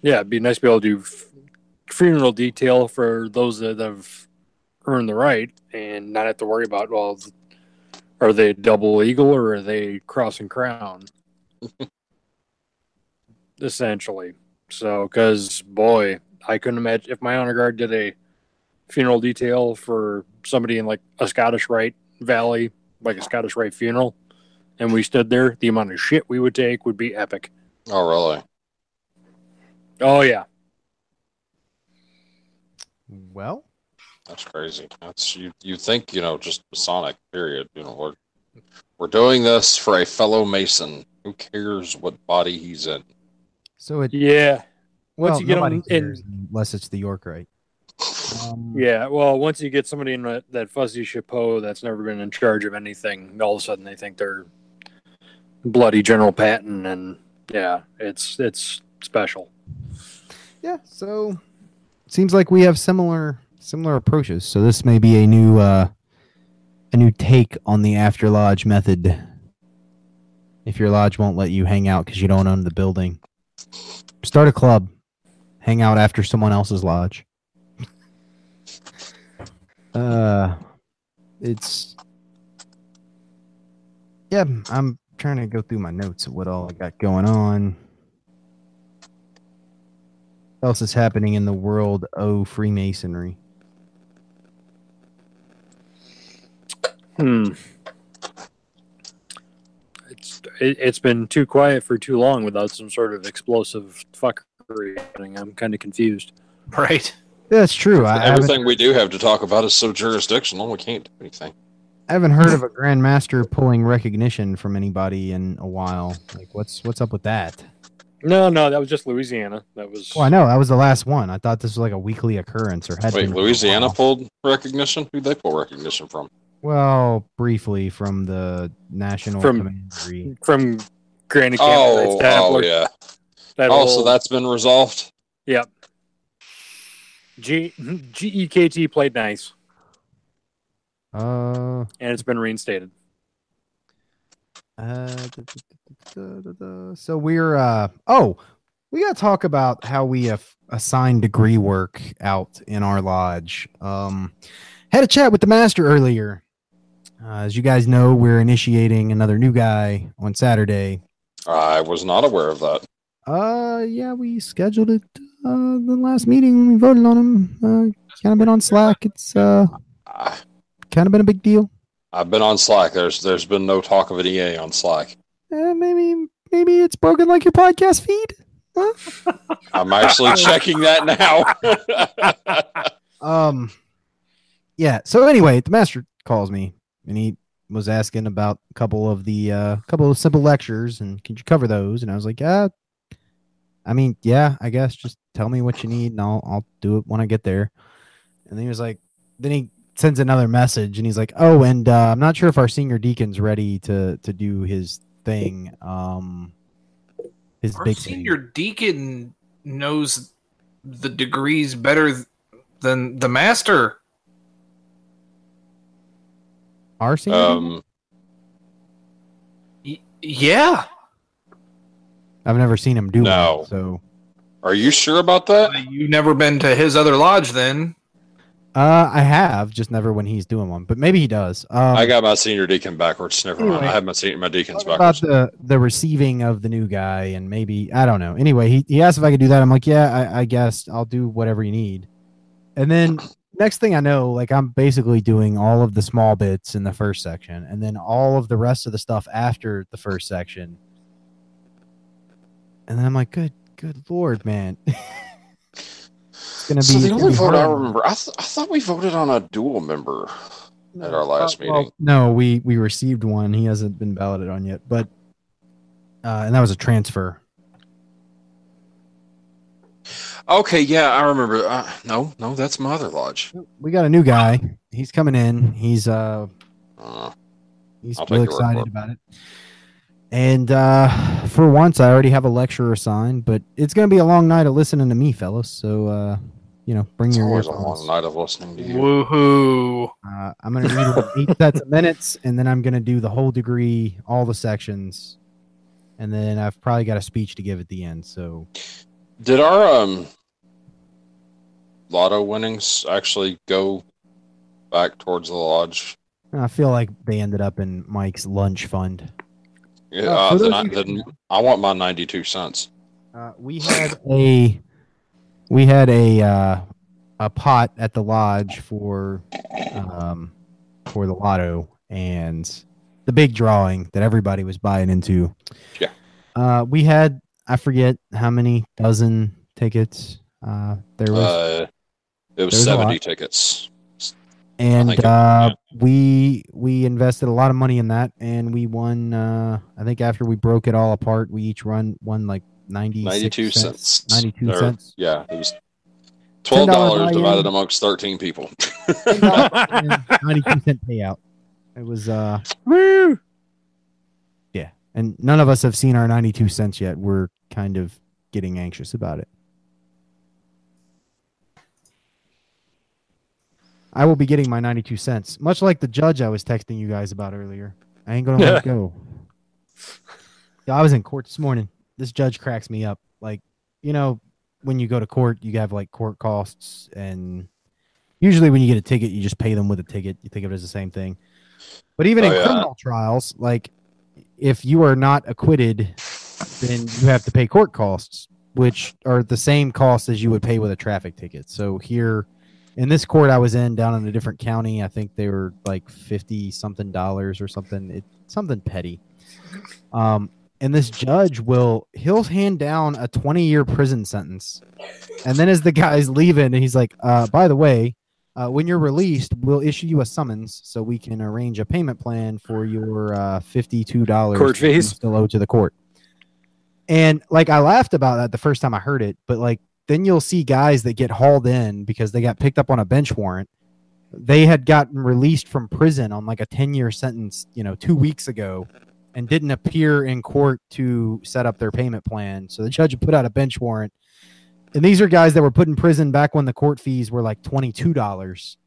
Yeah, it'd be nice to be able to do f- funeral detail for those that have earned the right and not have to worry about, well, are they double eagle or are they cross and crown? Essentially. So, because, boy, I couldn't imagine if my honor guard did a funeral detail for somebody in like a Scottish Rite Valley, like a Scottish Rite funeral, and we stood there, the amount of shit we would take would be epic. Oh, really? Oh, yeah. well, That's crazy. That's you. You think you know just Masonic? Period. You know we're we're doing this for a fellow Mason. Who cares what body he's in? So it Yeah. Once well, you get them in, unless it's the York Rite. Um, yeah. Well, once you get somebody in that, that fuzzy chapeau that's never been in charge of anything, all of a sudden they think they're bloody General Patton, and yeah, it's it's special. yeah. So seems like we have similar similar approaches. So this may be a new uh, a new take on the after lodge method. If your lodge won't let you hang out because you don't own the building, start a club. Hang out after someone else's lodge. Uh, it's yeah. I'm trying to go through my notes of what all I got going on. What else is happening in the world of Freemasonry? Hmm. It's it, it's been too quiet for too long without some sort of explosive fuckery. I'm kind of confused. Right. That's true. I haven't, Everything we do have to talk about is so jurisdictional. We can't do anything. I haven't heard of a grandmaster pulling recognition from anybody in a while. Like, what's what's up with that? No, no, that was just Louisiana. That was Well, I know that was the last one. I thought this was like a weekly occurrence or had Wait, been Louisiana pulled recognition? Who'd they pull recognition from? Well, briefly from the national From- commandery. from Granny Oh, Canada. oh yeah. That Oh, so whole- that's been resolved. Yep. G G E K T played nice, Uh, and it's been reinstated. uh, da- da- da- da- da- da. so we're uh oh, we got to talk about how we have assigned degree work out in our lodge. Um, had a chat with the master earlier. Uh, as you guys know, we're initiating another new guy on Saturday. I was not aware of that. Uh, yeah, we scheduled it uh the last meeting when we voted on him. Uh, kind of been on Slack. It's uh kind of been a big deal. I've been on Slack. There's there's been no talk of an EA on Slack. Uh, maybe maybe it's broken like your podcast feed. Huh? I'm actually checking that now. Um, yeah. So anyway, the master calls me and he was asking about a couple of the uh couple of simple lectures and could you cover those? And I was like, yeah. I mean, yeah, I guess just tell me what you need and I'll I'll do it when I get there. And then he was like, then he sends another message and he's like, oh, and uh, I'm not sure if our senior deacon's ready to to do his thing. Um, his Our big senior thing. deacon knows the degrees better than the master. Our senior. um, Y- yeah. I've never seen him do No. one, so. are you sure about that? You've never been to his other lodge then. Uh, I have just never when he's doing one, but maybe he does. Um, I got my senior deacon backwards. Never mind. Anyway. I have my senior, my deacons talk about backwards. the the receiving of the new guy, and maybe I don't know. Anyway, he he asked if I could do that. I'm like, yeah, I, I guess I'll do whatever you need. And then next thing I know, like I'm basically doing all of the small bits in the first section, and then all of the rest of the stuff after the first section. And then I'm like, good, good lord, man. it's gonna be. So the only vote I remember, I, th- I thought we voted on a dual member. at our last Uh, well, meeting. no, we we received one. He hasn't been balloted on yet, but uh, and that was a transfer. Okay, yeah, I remember. Uh, no, no, that's my other lodge. We got a new guy. He's coming in. He's uh Uh, he's I'll really take your word for excited about it. And uh for once I already have a lecturer assigned, but it's gonna be a long night of listening to me, fellas. So uh you know, bring it's your always a earphones. long night of listening to you. Woohoo! Uh, I'm gonna read eight sets of minutes, and then I'm gonna do the whole degree, all the sections, and then I've probably got a speech to give at the end. So Did our um lotto winnings actually go back towards the lodge? I feel like they ended up in Mike's lunch fund. Yeah, Uh, uh, then, I, then I want my ninety-two cents. Uh, we had a we had a uh, a pot at the lodge for um, for the lotto and the big drawing that everybody was buying into. Yeah. Uh, we had I forget how many dozen tickets. Uh, there was Uh, it was seventy tickets. and uh, we we invested a lot of money in that, and we won. Uh, I think after we broke it all apart, we each run won like ninety Ninety-two cents. Ninety-two Or- cents. Yeah, it was twelve $10 divided amongst thirteen people. Ninety-two cent payout. It was uh, Woo! yeah, and none of us have seen our ninety-two cents yet. We're kind of getting anxious about it. I will be getting my 92 cents, much like the judge I was texting you guys about earlier. I ain't gonna let go. I was in court this morning. This judge cracks me up. Like, you know, when you go to court, you have like court costs, and usually when you get a ticket, you just pay them with a ticket. You think of it as the same thing. But even Oh, in yeah. criminal trials, like if you are not acquitted, then you have to pay court costs, which are the same costs as you would pay with a traffic ticket. So here in this court I was in down in a different county, I think they were like fifty something dollars or something. It something petty. Um, and this judge will he'll hand down a 20 year prison sentence, and then as the guy's leaving, he's like, uh, "By the way, uh, when you're released, we'll issue you a summons so we can arrange a payment plan for your uh, fifty-two dollars Court fees. still owed to the court." And like I laughed about that the first time I heard it, but like then you'll see guys that get hauled in because they got picked up on a bench warrant. They had gotten released from prison on like a 10 year sentence, you know, two weeks ago and didn't appear in court to set up their payment plan. So the judge put out a bench warrant. And these are guys that were put in prison back when the court fees were like $22.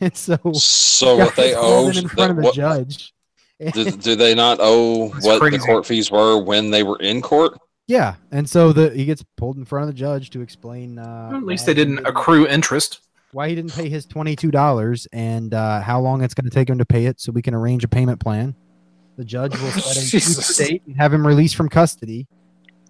And so So what they owe? in front of the what- judge. Do, do they not owe That's what crazy. the court fees were when they were in court? Yeah, and so the he gets pulled in front of the judge to explain. Uh, At least why they he didn't accrue interest. Why he didn't pay his twenty two dollars and uh, how long it's going to take him to pay it, so we can arrange a payment plan. The judge will set a future date and have him released from custody,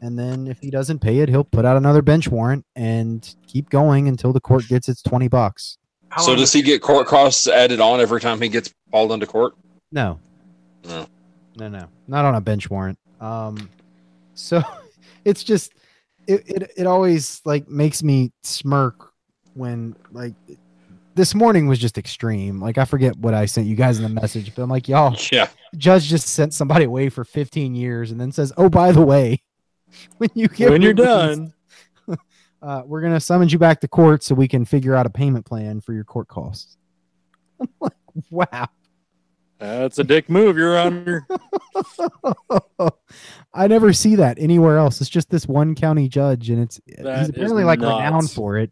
and then if he doesn't pay it, he'll put out another bench warrant and keep going until the court gets its twenty bucks. How so does he get court costs added on every time he gets hauled into court? No. No. No, no. Not on a bench warrant. Um so it's just it, it it always like makes me smirk when like this morning was just extreme. Like I forget what I sent you guys in the message, but I'm like, y'all, Yeah. judge just sent somebody away for 15 years and then says, "Oh, by the way, when you get when you're done, uh, we're gonna summons you back to court so we can figure out a payment plan for your court costs." I'm like, wow. That's a dick move, Your Honor. I never see that anywhere else. It's just this one county judge, and it's That he's apparently like renowned for it.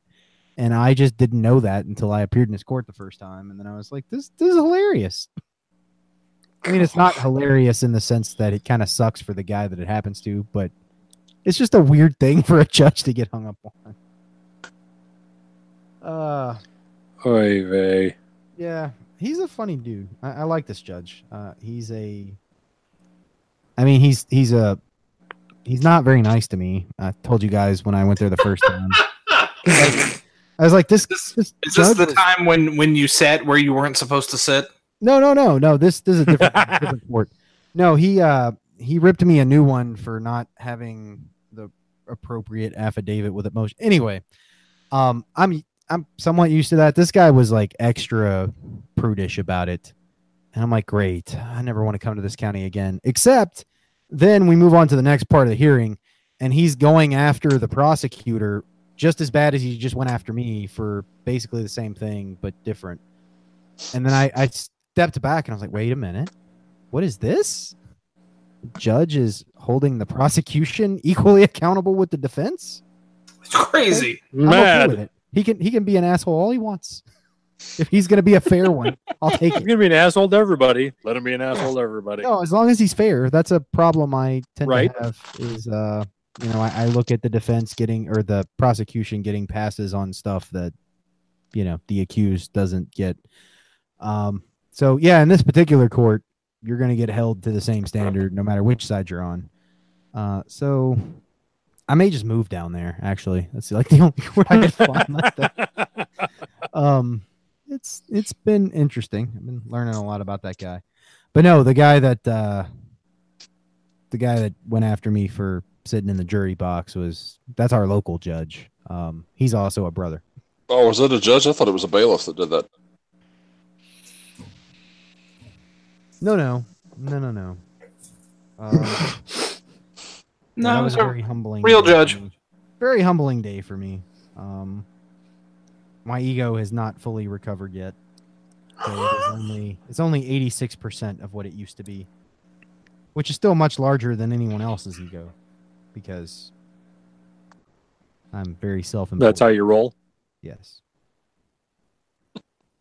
And I just didn't know that until I appeared in his court the first time, and then I was like, "This, this is hilarious." I mean, it's not hilarious in the sense that it kind of sucks for the guy that it happens to, but it's just a weird thing for a judge to get hung up on. Uh, Oy vey. yeah, he's a funny dude. I, I like this judge. Uh, he's a. I mean, he's he's a. He's not very nice to me. I told you guys when I went there the first time. Like, I was like, this. This- this Is this the was- time when when you sat where you weren't supposed to sit? No, no, no, no. This this is a different, different court. No, he uh he ripped me a new one for not having the appropriate affidavit with it motion. Anyway, um, I'm I'm somewhat used to that. This guy was like extra prudish about it, and I'm like, great. I never want to come to this county again. Except then we move on to the next part of the hearing, and he's going after the prosecutor just as bad as he just went after me for basically the same thing but different. And then I, I stepped back and I was like, wait a minute. What is this? The judge is holding the prosecution equally accountable with the defense? It's crazy. I'm okay with Mad. it. He can he can be an asshole all he wants. If he's gonna be a fair one, I'll take him. He's gonna be an asshole to everybody. Let him be an asshole to everybody. No, as long as he's fair. That's a problem I tend Right. to have is uh you know, I, I look at the defense getting or the prosecution getting passes on stuff that you know the accused doesn't get. Um so yeah, in this particular court, you're gonna get held to the same standard no matter which side you're on. Uh so I may just move down there, actually. That's like the only court I can find like that um it's it's been interesting. I've been learning a lot about that guy. But no the guy that uh the guy that went after me for sitting in the jury box was that's our local judge. Um he's also a brother. Oh, was that a judge? I thought it was a bailiff that did that. no no. No no no. Um, yeah, No, that it was was a a very humbling real day judge. very humbling day for me um my ego has not fully recovered yet so it is only it's only 86% of what it used to be which is still much larger than anyone else's ego because i'm very self-important That's how you roll. yes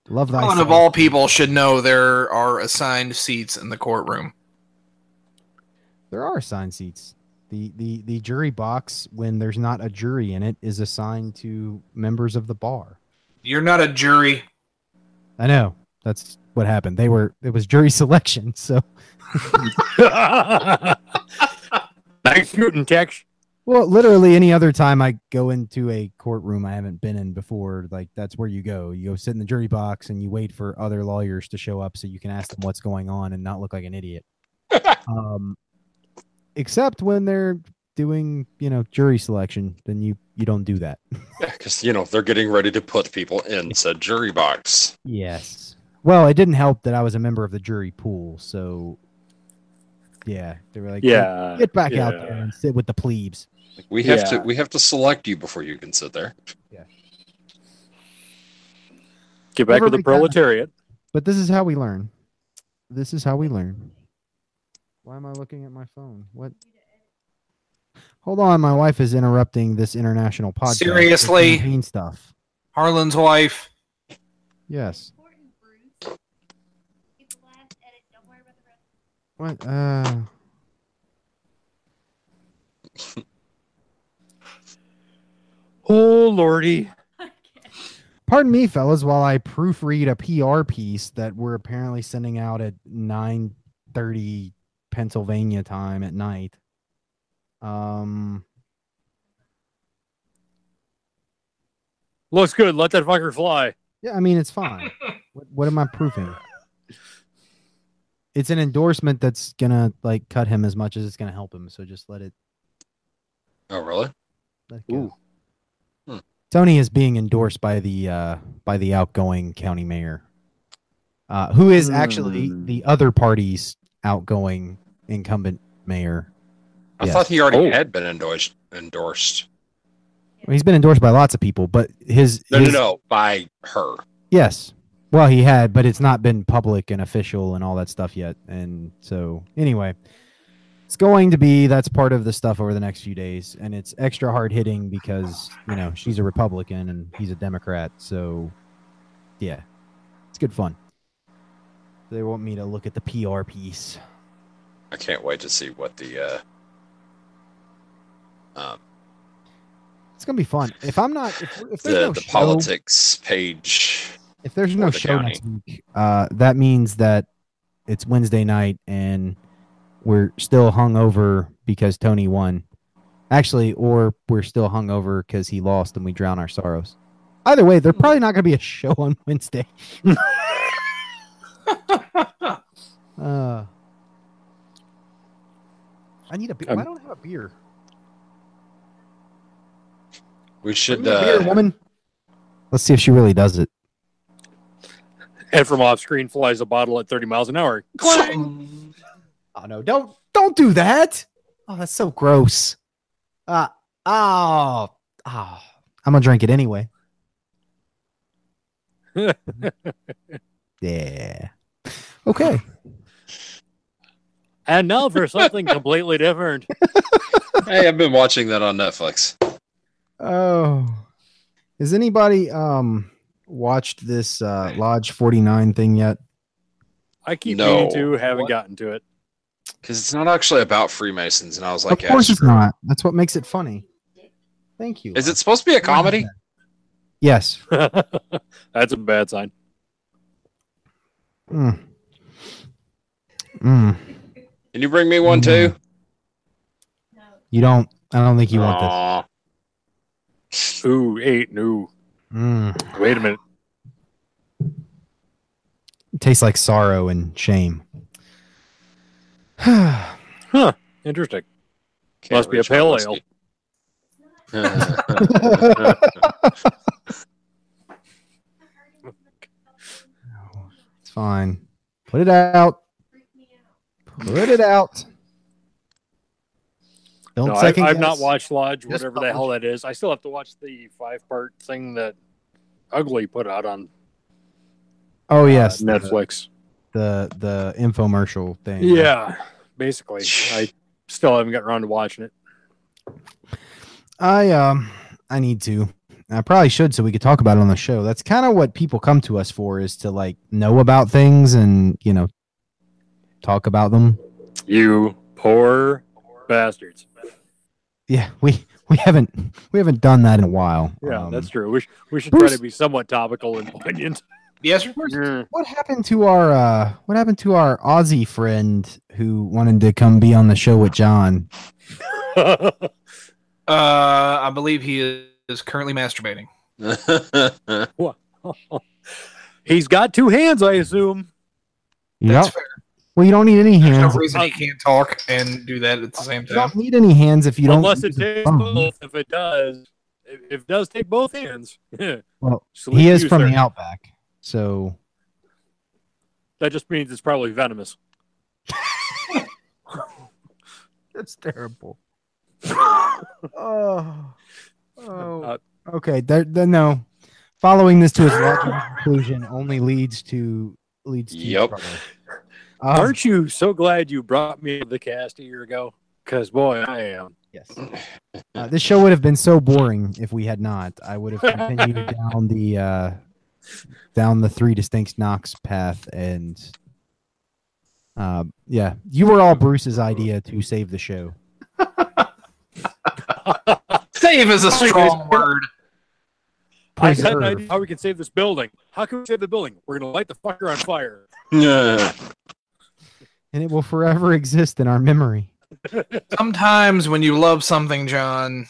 love that. One of all people should know there are assigned seats in the courtroom. there are assigned seats the, the the jury box when there's not a jury in it is assigned to members of the bar You're not a jury. i know that's what happened they were it was jury selection so Thanks, Newton Tex. Well, literally any other time I go into a courtroom I haven't been in before, like that's where you go. You go sit in the jury box and you wait for other lawyers to show up so you can ask them what's going on and not look like an idiot. Um, except when they're doing, you know, jury selection, then you you don't do that. Yeah, because you know they're getting ready to put people in said jury box. Yes. Well, it didn't help that I was a member of the jury pool, so yeah, they were like, yeah. get back out there and sit with the plebes." Like, we have to we have to select you before you can sit there. Yeah get back Never with the be done. proletariat. But this is how we learn. This is how we learn. Why am I looking at my phone? What? Hold on, my wife is interrupting this international podcast. Seriously? campaign stuff. Harlan's wife. Yes. important, Bruce. Get the last edit. Don't worry about the rest. What? Uh. Oh lordy. Pardon me, fellas, while I proofread a PR piece that we're apparently sending out at nine thirty Pennsylvania time at night. Um. Looks good. Let that fucker fly. Yeah, I mean it's fine. what, what am I proofing? It's an endorsement that's gonna like cut him as much as it's gonna help him. So just let it. Oh, really? Let. Ooh. Hmm. Tony is being endorsed by the uh, by the outgoing county mayor, uh, who is actually Hmm. the other party's outgoing incumbent mayor. I Yes. thought he already Oh. had been endorsed. Endorsed. Well, he's been endorsed by lots of people, but his, No, his no, no, by her. Yes. Well, he had, but it's not been public and official and all that stuff yet. And so, anyway, it's going to be that's part of the stuff over the next few days, and it's extra hard hitting because you know she's a Republican and he's a Democrat. So, yeah, it's good fun. They want me to look at the PR piece. I can't wait to see what the uh, um, It's gonna be fun. If I'm not, if, if there's the, no the show, politics page. if there's no the show county. next week, uh, that means that it's Wednesday night and we're still hung over because Tony won. Actually, or we're still hung over because he lost and we drown our sorrows. Either way, there's probably not going to be a show on Wednesday. uh, I need a beer. Um, Why don't I have a beer? We should. me a beer, Uh, woman. Let's see if she really does it. And from off screen flies a bottle at 30 miles an hour. Clang! Oh no! Don't don't do that. Oh, that's so gross. Uh oh, oh. I'm gonna drink it anyway. yeah. Okay. And now for something completely different. hey, I've been watching that on Netflix. Oh, has anybody um watched this uh Lodge 49 thing yet? I keep No. meaning to, haven't What? gotten to it. Because it's not actually about Freemasons, and I was like, of course yeah, it's not. That's what makes it funny. Thank you. Is it supposed to be a comedy? Yes. That's a bad sign. Mm. Mm. Can you bring me one too? You don't. I don't think you want Aw. Ooh, eight, no. Mm. Wait a minute. It tastes like sorrow and shame. Huh. Interesting. Can't Must be a reach pale whiskey. it's fine. Put it out. Freak me out. Put it out. Don't No, I, second I've not guess. watched Lodge, whatever the hell that is. I still have to watch the five part thing that Ugly put out on Oh uh, yes, the- Netflix. The the infomercial thing. Yeah, basically. I still haven't gotten around to watching it. I um I need to. I probably should so we could talk about it on the show. That's kind of what people come to us for is to like know about things and you know talk about them. You poor bastards. Yeah, we we haven't we haven't done that in a while. Yeah, Um, that's true. We, sh- we should try to be somewhat topical and poignant. Yes, sir. Mm. What happened to our uh what happened to our Aussie friend who wanted to come be on the show with John? Uh, I believe he is currently masturbating. He's got two hands, I assume. That's Yep. fair. Well, you don't need any hands. There's no reason he can't talk and do that at the same time. You don't need any hands if you don't. Unless it takes both. If it does, if if it does take both hands, Well, salute he is you, from sir. the outback, so That just means it's probably venomous. that's terrible. oh, Uh, okay. There, there, no. Following this to its logical conclusion only leads to leads to Yep. trouble. Um, Aren't you so glad you brought me to the cast a year ago? Because boy, I am. Yes. Uh, this show would have been so boring if we had not. I would have continued down the uh, down the three distinct knocks path, and uh, yeah, you were all Bruce's idea to save the show. Save is a strong word. I got an idea how we can save this building. How can we save the building? We're gonna light the fucker on fire. Yeah. And it will forever exist in our memory. Sometimes when you love something, John,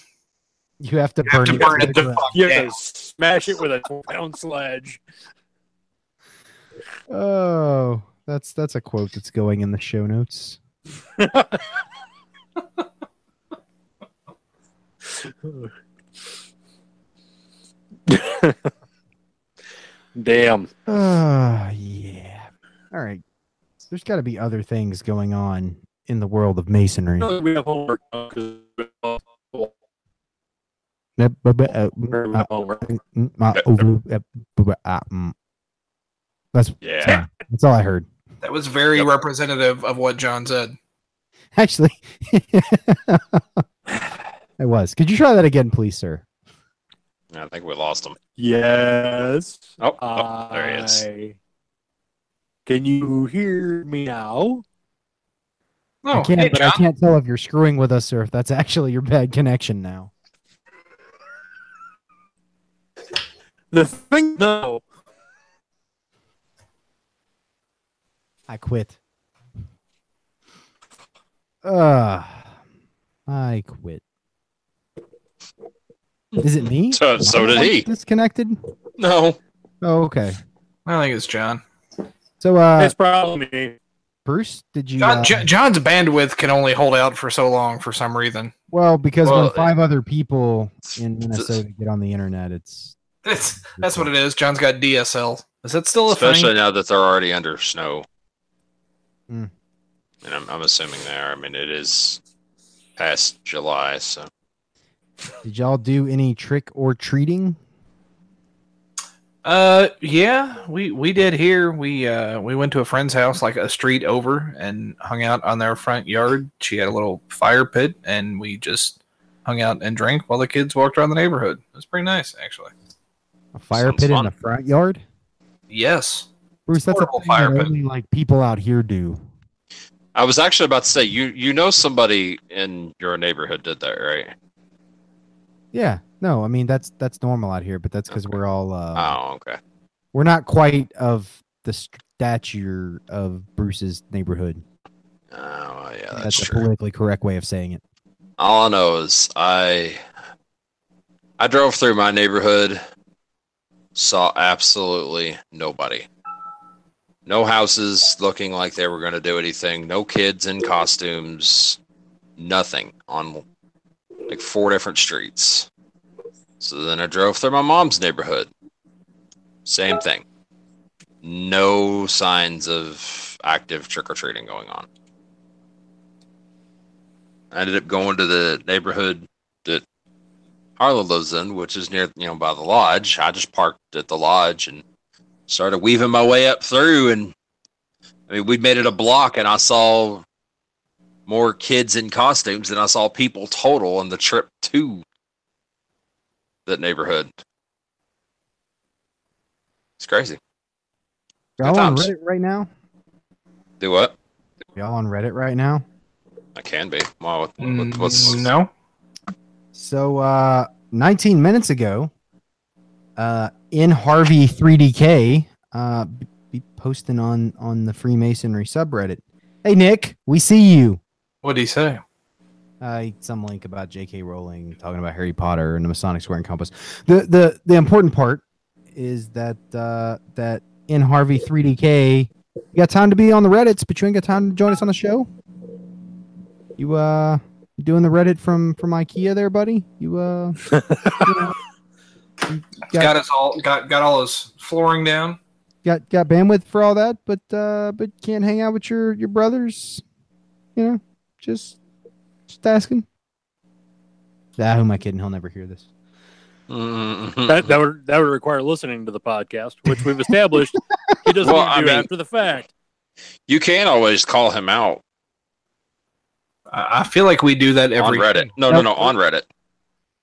You have to you have burn to it. burn it to fuck You have yeah. to smash it with a pound sledge. Oh, that's that's a quote that's going in the show notes. Damn. Uh, yeah. All right. There's got to be other things going on in the world of masonry. We have homework. we have bu- bu- uh, we have uh, homework. Mm, over- bu- bu-. Uh, mm. That's Yeah. that's all I heard. that was very Yep. representative of what John said. Actually, it was. Could you try that again, please, sir? I think we lost him. Yes. Oh, oh there he is. I- Can you hear me now? Oh, I can't, hey, but John. I can't tell if you're screwing with us or if that's actually your bad connection now. The thing, though. I quit. Uh, I quit. Is it me? So- so did he. Disconnected. No. Oh, okay. I think it's John. So, uh, it's probably me. Bruce, did you? John uh, J- John's bandwidth can only hold out for so long for some reason. well, because Well, when five other people in Minnesota get on the internet, it's It's, that's what it is. John's got DSL. Is that still a Especially thing? now that they're already under snow. Hmm. And I'm, I'm assuming they are. I mean, it is past July, so. Did y'all do any trick or treating? Uh, yeah, we we did here. We uh we went to a friend's house, like a street over, and hung out on their front yard. She had a little fire pit, and we just hung out and drank while the kids walked around the neighborhood. It was pretty nice, actually. A fire Sounds pit in the front yard? Yes. Bruce, that's a Portable thing fire that pit. only like people out here do. I was actually about to say, you you know somebody in your neighborhood did that, right? Yeah. No, I mean that's that's normal out here, but that's because Okay. we're all uh, Oh, okay. we're not quite of the stature of Bruce's neighborhood. Oh, yeah, that's, That's, a politically correct way of saying it. All I know is I I drove through my neighborhood, saw absolutely nobody. No houses looking like they were going to do anything. No kids in costumes. Nothing on like four different streets. So then I drove through my mom's neighborhood. Same thing. No signs of active trick or treating going on. I ended up going to the neighborhood that Harlan lives in, which is near, you know, by the lodge. I just parked at the lodge and started weaving my way up through. And I mean, we made it a block, and I saw more kids in costumes than I saw people total on the trip to that neighborhood. It's crazy. Y'all on. Reddit right now? Do what? Y'all on Reddit right now? I can be. Well, what, what, what's Mm, no? So, uh, 19 minutes ago, uh, in Harvey 3DK, uh, be be posting on on the Freemasonry subreddit. Hey Nick, we see you. What did he say? Uh, some link about J.K. Rowling talking about Harry Potter and the Masonic Square and Compass. The the the important part is that uh, that in Harvey 3DK You got time to be on the Reddits, but you ain't got time to join us on the show. You uh, you doing the Reddit from from IKEA there, buddy? You uh, you know, you Got, got, us all got got all his flooring down. got got bandwidth for all that, but uh, but can't hang out with your your brothers. You know, just just asking. Ah, who am I kidding? He'll never hear this. Mhm. That that would that would require listening to the podcast, which we've established he doesn't Well, need to I do mean- after the fact. you can always call him out I I feel like we do that every on Reddit. No, no, no, on Reddit.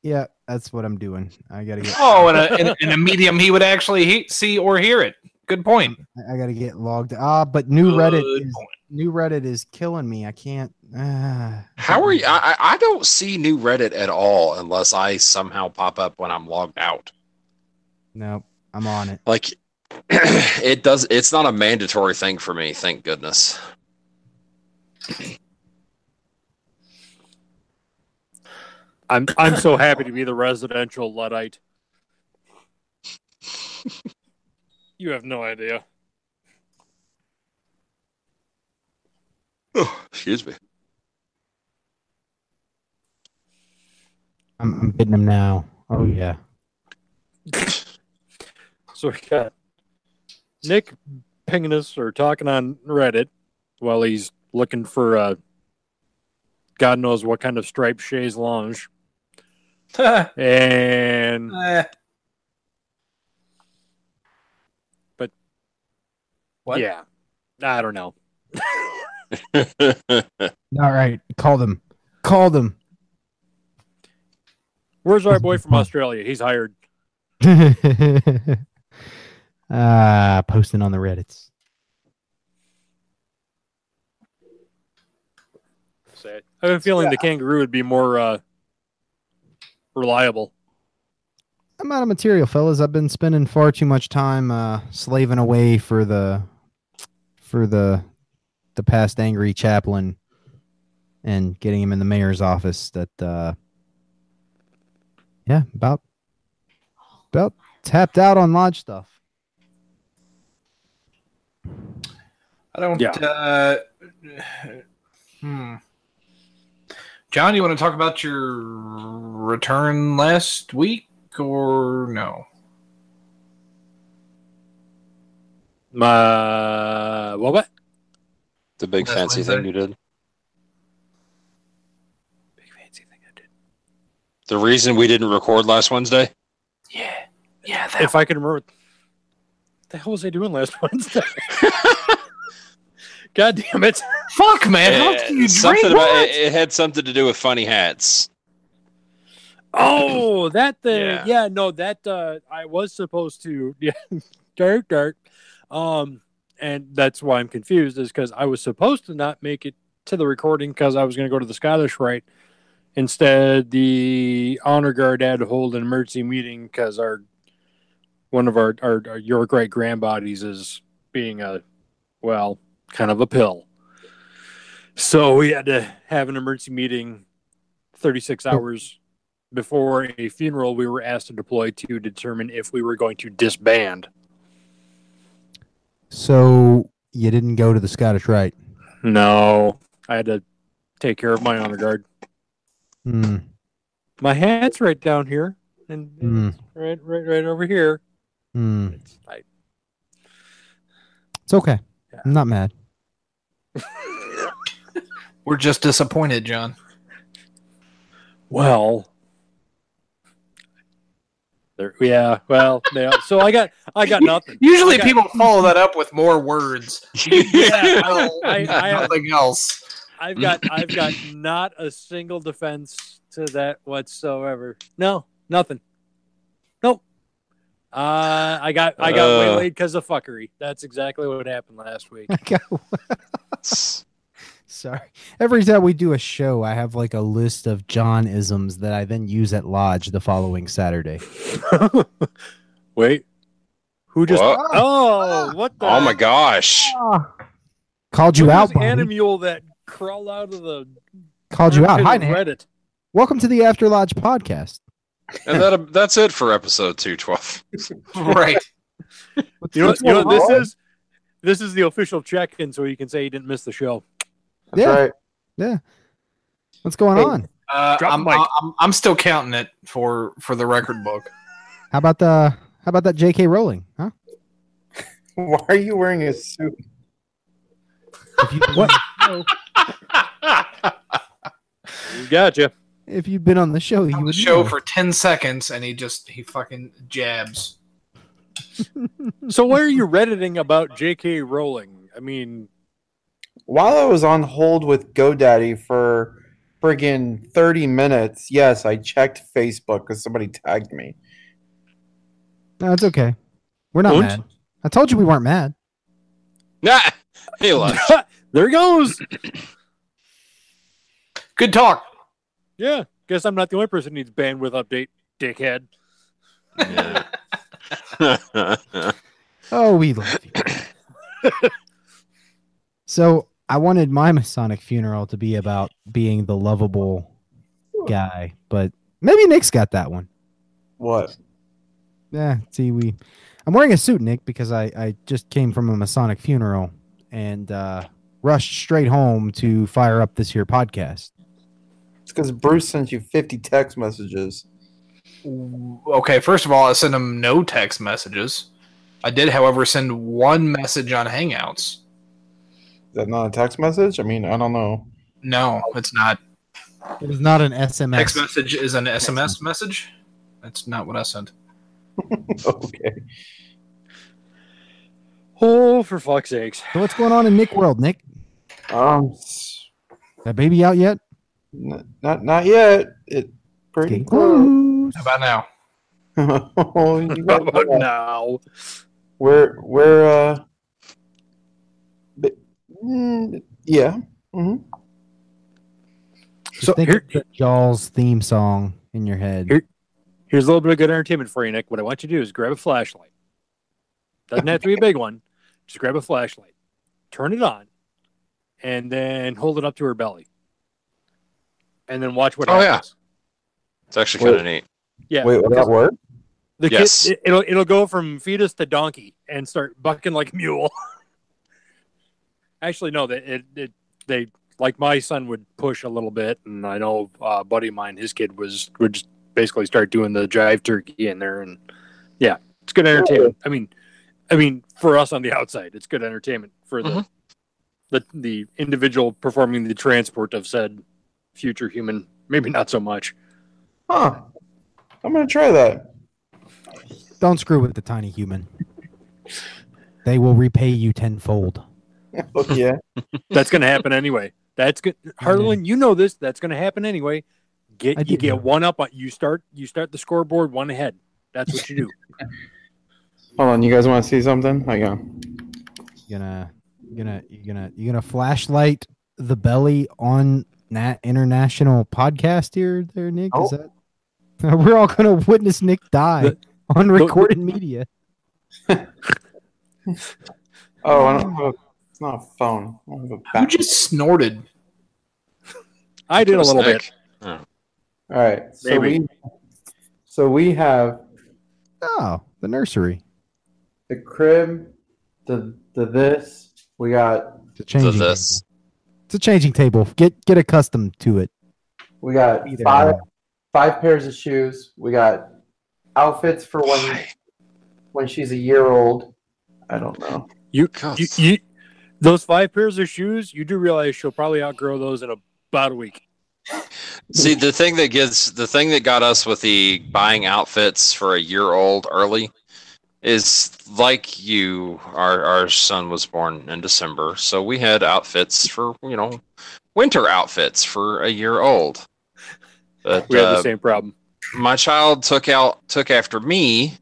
Yeah, that's what I'm doing. I gotta get. Oh, in a, in, a- in a medium he would actually he- see or hear it. Good point. I gotta get logged. Ah, but new Reddit Good is point. New Reddit is killing me. I can't. Ah, How are you? I, I I don't see new Reddit at all unless I somehow pop up when I'm logged out. Nope, I'm on it. Like it does. It's not a mandatory thing for me. Thank goodness. I'm I'm so happy to be the residential luddite. You have no idea. Excuse me. I'm, I'm hitting him now. Oh yeah. So we got Nick pinging us or talking on Reddit while he's looking for uh God knows what kind of striped chaise lounge. And Eh. But- what? yeah. I don't know. All right, call them. Call them. Where's our boy from Australia? He's hired. Ah, posting on the Reddits. Say. I have a feeling the kangaroo would be more uh reliable. I'm out of material, fellas. I've been spending far too much time uh, slaving away for the for the the past angry chaplain and getting him in the mayor's office. That uh, yeah, about about tapped out on lodge stuff. I don't. Yeah. Uh, hmm. John, you want to talk about your return last week or no? My what? what? The big Last fancy thing you did. Big fancy thing I did. The reason we didn't record last Wednesday. Yeah, yeah. That If I can remember, what the hell was I doing last Wednesday? God damn it! fuck, man. How Eh, can you something drink about what? it, it had something to do with funny hats. Oh, that thing. Yeah. Yeah, no, that uh I was supposed to. Yeah, dirt, dirt. Um, and that's why I'm confused is because I was supposed to not make it to the recording because I was going to go to the Scottish Rite. Instead, the honor guard had to hold an emergency meeting because our one of our, our our your great grandbodies is being a well kind of a pill. So we had to have an emergency meeting 36 hmm. hours before a funeral we were asked to deploy to determine if we were going to disband. So you didn't go to the Scottish Rite. No, I had to take care of my honor guard. Hmm. My hat's right down here, and Hmm. right, right, right over here. Hmm. It's, I, It's okay. Yeah. I'm not mad. We're just disappointed, John. well, there, yeah. Well, yeah. So I got, I got nothing. Usually, got- people follow that up with more words. Yeah, Well, I- I have- nothing else. I've got, I've got not a single defense to that whatsoever. No, nothing. Nope. Uh, I got, I got Uh. waylaid because of fuckery. That's exactly what happened last week. Sorry. Every time we do a show, I have like a list of John isms that I then use at Lodge the following Saturday. Wait, who just? What? Oh, ah. what the? Oh my gosh! Ah. Called you Who out, was buddy. Animal that crawled out of the Called you out. Hi, of Reddit. Welcome to the After Lodge podcast. And that um, that's it for episode two twelve. Right. You know, you know what this is? this is the official check-in, so you can say you didn't miss the show. That's Yeah. right. What's going Hey. on? Uh, I'm, the. I'm I'm still counting it for for the record book. How about the how about that J.K. Rowling? Huh? Why are you wearing a suit? If you, what? We gotcha. If you've been on the show, you on the would show know. for ten seconds, and he just he fucking jabs. So why are you redditing about J.K. Rowling? I mean, While I was on hold with GoDaddy for friggin' 30 minutes, yes, I checked Facebook because somebody tagged me. No, it's okay. We're not Und? mad. I told you we weren't mad. Nah, he left. there goes. Good talk. Yeah, guess I'm not the only person who needs bandwidth update, dickhead. Yeah. Oh, we love you. so I wanted my Masonic funeral to be about being the lovable guy, but maybe Nick's got that one. What? Yeah, see, we. I'm wearing a suit, Nick, because I I just came from a Masonic funeral and uh, rushed straight home to fire up this here podcast. It's because Bruce sent you 50 text messages. Okay, first of all, I sent him no text messages. I did, however, send one message on Hangouts. Is that not a text message? I mean, I don't know. No, it's not. It was not an SMS. Text message is an SMS message. That's not what I sent. okay. Oh, for fuck's sakes. So what's going on in Nick world, Nick? Um, s- That baby out yet? n- not not yet. It pretty Getting close. close. How about now? oh, How about now? We're we're uh, bi- mm, yeah. hmm So think here- of the Jaws theme song in your head. Here- Here's a little bit of good entertainment for you, Nick. What I want you to do is grab a flashlight. Doesn't have to be a big one. Just grab a flashlight, turn it on, and then hold it up to her belly. And then watch what Oh, yeah. happens. It's actually kind of neat. Yeah. Wait, will that work? The Yes. kid, it, will it'll go from fetus to donkey and start bucking like a mule. Actually, no, they it, it they like my son would push a little bit, and I know uh, a buddy of mine, his kid was would just basically start doing the jive turkey in there, and yeah, it's good entertainment. I mean, I mean, for us on the outside, it's good entertainment for the Mhm. the the individual performing the transport of said future human. Maybe not so much. Huh. I'm gonna try that. Don't screw with the tiny human. They will repay you tenfold. Oh, yeah. That's going to happen anyway. That's good. Harlan, you know this. That's going to happen anyway. Get I you do know. get one up. on You start you start the scoreboard one ahead. That's what you do. Hold on. You guys want to see something? Hang on. You gonna, you gonna, you gonna, you gonna flashlight the belly on Nat International podcast here, there, Nick. Is oh. that? We're all gonna witness Nick die The- on recorded media. Oh, I don't have a. It's not a phone. I don't have a Who just snorted? I did a little bit. Oh. All right. So Maybe. we. So we have Oh, the nursery. the crib, the the this. We got the a changing. this. Table. It's a changing table. Get get accustomed to it. we got Either five way. five pairs of shoes. We got outfits for when when she's a year old. I don't know. You, God. you you those five pairs of shoes. You do realize she'll probably outgrow those in about a week. See, the thing that gets the thing that got us with the buying outfits for a year old early is like you. Our our son was born in December, so we had outfits for you know winter outfits for a year old. But We had uh, the same problem. my child took out took after me.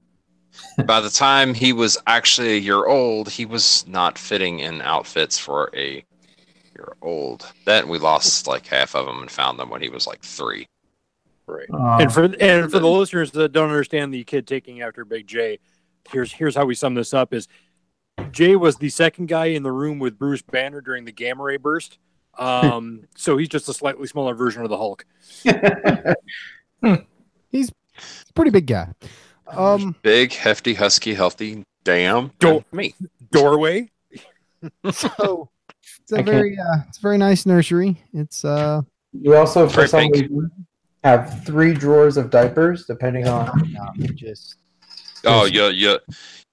By the time he was actually a year old, he was not fitting in outfits for a year old. Then we lost like half of them and found them when he was like three. Right. Uh, and for and for the listeners that don't understand the kid taking after Big J, here's here's how we sum this up: is Jay was the second guy in the room with Bruce Banner during the gamma ray burst. Um, so he's just a slightly smaller version of the Hulk. He's a pretty big guy. Um, Big, hefty, husky, healthy. Damn. Don't- me. Doorway. so it's I a can't- very uh, it's a very nice nursery. It's uh You also, for some pink. reason, have three drawers of diapers, depending on. uh, just Oh, you you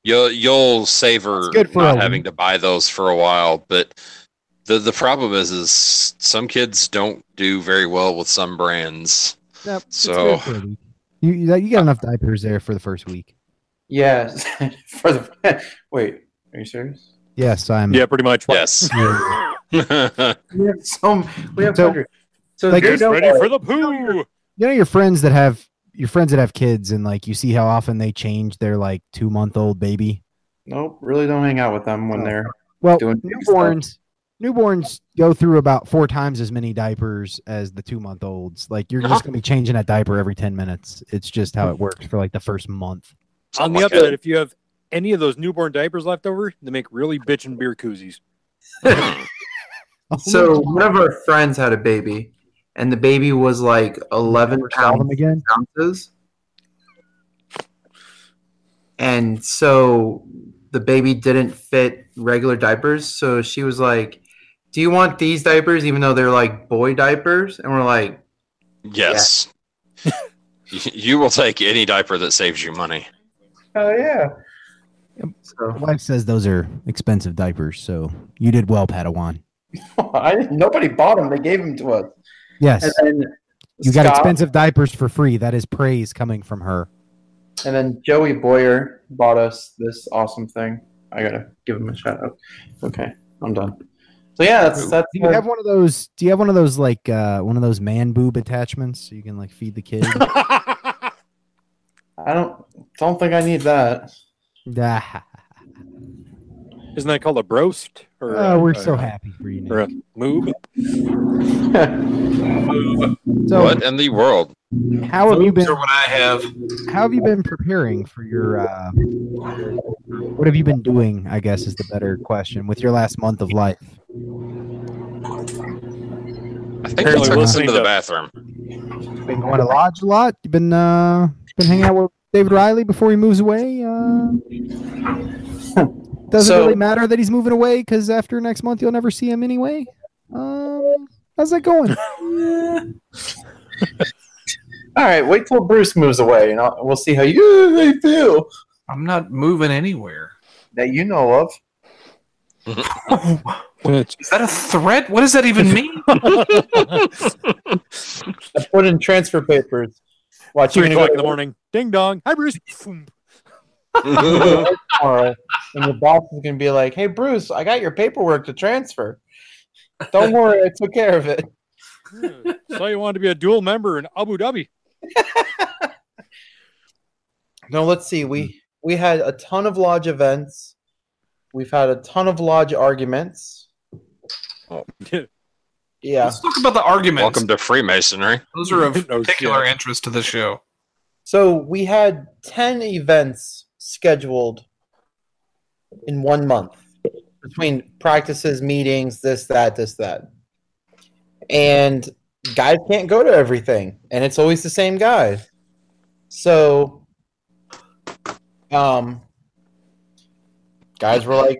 you you'll savor good for not a- having to buy those for a while, but the the problem is is some kids don't do very well with some brands. Yep, it's So- good for a week. you you you got uh, enough diapers there for the first week. Yes. for the wait, are you serious? Yes, I'm. Yeah, pretty much. Yes. We have some. we have So, hundred. So like, you Get Ready what? for the poo. You know your friends that have your friends that have kids, and like you see how often they change their like two month old baby. Nope, really don't hang out with them when Oh. they're Well, Doing big stuff. newborns newborns go through about four times as many diapers as the two month olds. Like you're Uh-huh. just gonna be changing that diaper every ten minutes. It's just how it works for like the first month. On the other upside, it. if you have any of those newborn diapers left over, they make really bitchin' beer koozies. So one of our friends had a baby, and the baby was like eleven Never saw them pounds again. ounces. And so the baby didn't fit regular diapers, so she was like, "Do you want these diapers, even though they're like boy diapers?" And we're like, yes. You- you will take any diaper that saves you money. "Oh yeah." So My wife says those are expensive diapers, so you did well, Padawan. I nobody bought them; they gave them to us. Yes, And then you got expensive diapers for free. That is praise coming from her. And then Joey Boyer bought us this awesome thing. I gotta give him a shout out. Okay, I'm done. So yeah, that's that's. Do you have one of those? Do you have one of those like uh, one of those man boob attachments so you can like feed the kid? I don't don't think I need that. Isn't that called a broast? Or oh, uh, we're uh, so happy for you. Or a Nick. moob? So, what in the world? how have you been? what I have. How have you been preparing for your? Uh, what have you been doing? I guess is the better question with your last month of life. I think Apparently it took us listening into the bathroom. Been going to lodge a lot. You've been uh, been hanging out with David Riley before he moves away. Uh, doesn't So- really matter that he's moving away because after next month you'll never see him anyway. Um, how's that going? All right, wait till Bruce moves away, and I'll, we'll see how you they feel I'm not moving anywhere. that you know of. Is that a threat? What does that even mean? I put in transfer papers. Watch Three you're o'clock in gonna the morning. Ding dong. Hi, Bruce. Boom. go to tomorrow, and your boss is gonna be like, "Hey, Bruce, I got your paperwork to transfer. Don't worry, I took care of it." so you wanted to be a dual member in Abu Dhabi. No, let's see. We we had a ton of lodge events. We've had a ton of lodge arguments. Yeah. Let's talk about the arguments. Welcome to Freemasonry. Those are of No particular shit. interest to the show. So we had 10 events scheduled in one month between practices, meetings, this, that, this, that. And guys can't go to everything, and it's always the same guys. So, um, guys were like,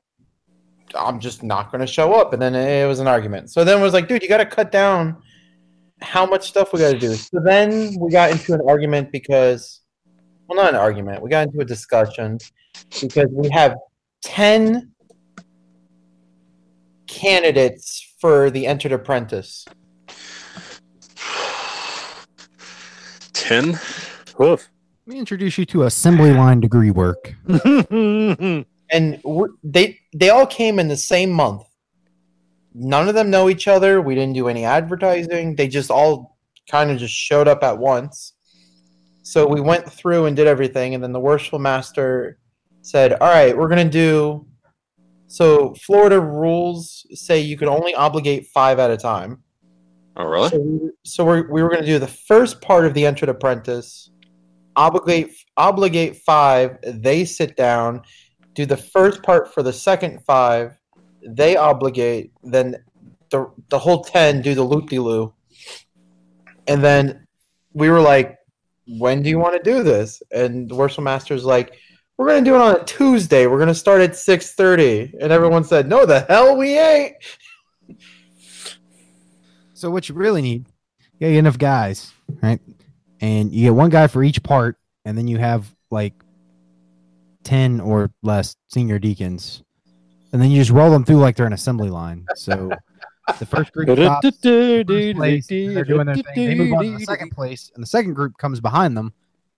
I'm just not going to show up. And then it was an argument. So then it was like, dude, you got to cut down how much stuff we got to do. So then we got into an argument because, well, not an argument. We got into a discussion because we have 10 candidates for the entered apprentice. Ten. Woof. Let me introduce you to assembly line degree work. And they they all came in the same month. None of them know each other. We didn't do any advertising. They just all kind of just showed up at once. So we went through and did everything, and then the worshipful master said, "All right, we're gonna do." So Florida rules say you can only obligate five at a time. Oh, really? So, we, so we're, we were going to do the first part of the entered apprentice, obligate obligate five. They sit down, do the first part for the second five. They obligate. Then the the whole ten do the loop de loo. And then we were like, "When do you want to do this?" And the worship master's like, we're gonna do it on a Tuesday. We're gonna start at six thirty, and everyone said, "No, the hell we ain't." So what you really need, you get enough guys, right? And you get one guy for each part, and then you have like ten or less senior deacons, and then you just roll them through like they're an assembly line. So the first group stops, first place, they're doing their thing. They move on to the second place, and the second group comes behind them,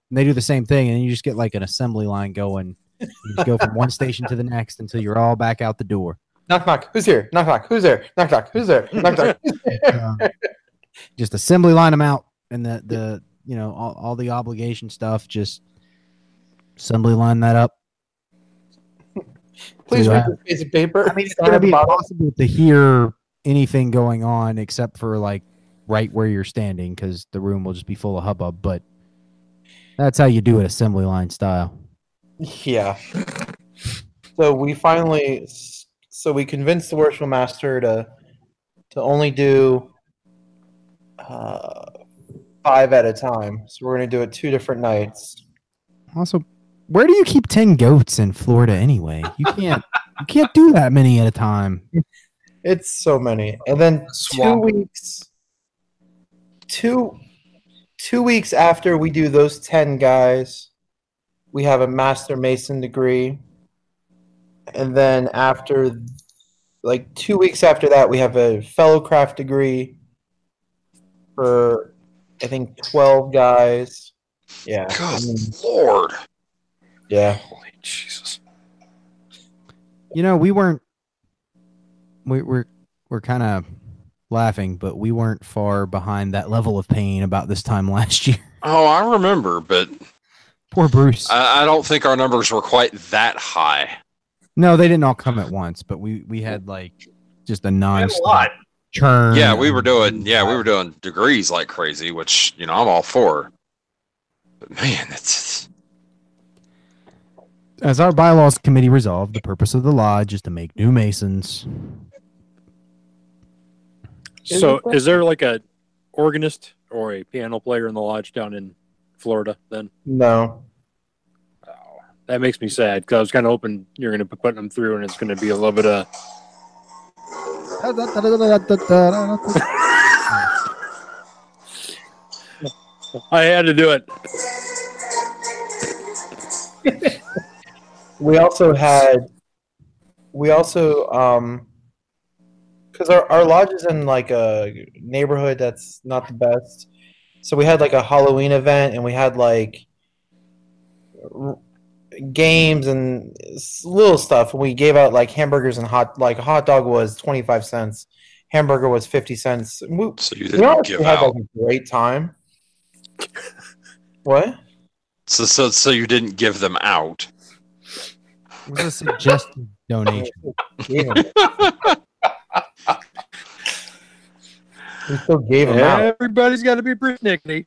and they do the same thing, and you just get like an assembly line going. You just go from one station to the next until you're all back out the door. Knock knock. Who's here? Knock knock. Who's there? Knock knock. Who's there? Knock knock. Um, just assembly line them out, and the the you know all, all the obligation stuff. Just assembly line that up. Please So, read this piece of paper. I mean, it's gonna be bottom. impossible to hear anything going on except for like right where you're standing because the room will just be full of hubbub. But that's how you do it, assembly line style. Yeah. So we finally, so we convinced the worshipful master to to only do uh, five at a time. So we're gonna do it two different nights. Also, where do you keep ten goats in Florida anyway? You can't you can't do that many at a time. It's so many, and then two weeks, two two weeks after we do those ten guys, we have a master mason degree, and then after, like two weeks after that, we have a fellow craft degree for I think twelve guys. Yeah, I mean, lord. Yeah. Holy Jesus. You know, we weren't we, we're we're kind of laughing, but we weren't far behind that level of pain about this time last year. Oh, I remember, but Poor Bruce. I, I don't think our numbers were quite that high. no, they didn't all come at once, but we we had like just a non lot. churn. Yeah, we were doing yeah, we were doing degrees like crazy, which you know I'm all for. But man, it's As our bylaws committee resolved, the purpose of the lodge is to make new masons. So, is there like a organist or a piano player in the lodge down in Florida? Then No, that makes me sad because I was kind of hoping you're going to be putting them through, and it's going to be a little bit of I had to do it. we also had we also um because our, our lodge is in like a neighborhood that's not the best. So we had like a halloween event and we had like r- games and little stuff. We gave out like hamburgers and hot like a hot dog was 25 cents. Hamburger was 50 cents. We, so you didn't honestly give had out. like a great time. What? So so so you didn't give them out. It was a suggested donation. Gave 'em. we still gave them out Everybody's got to be persnickety.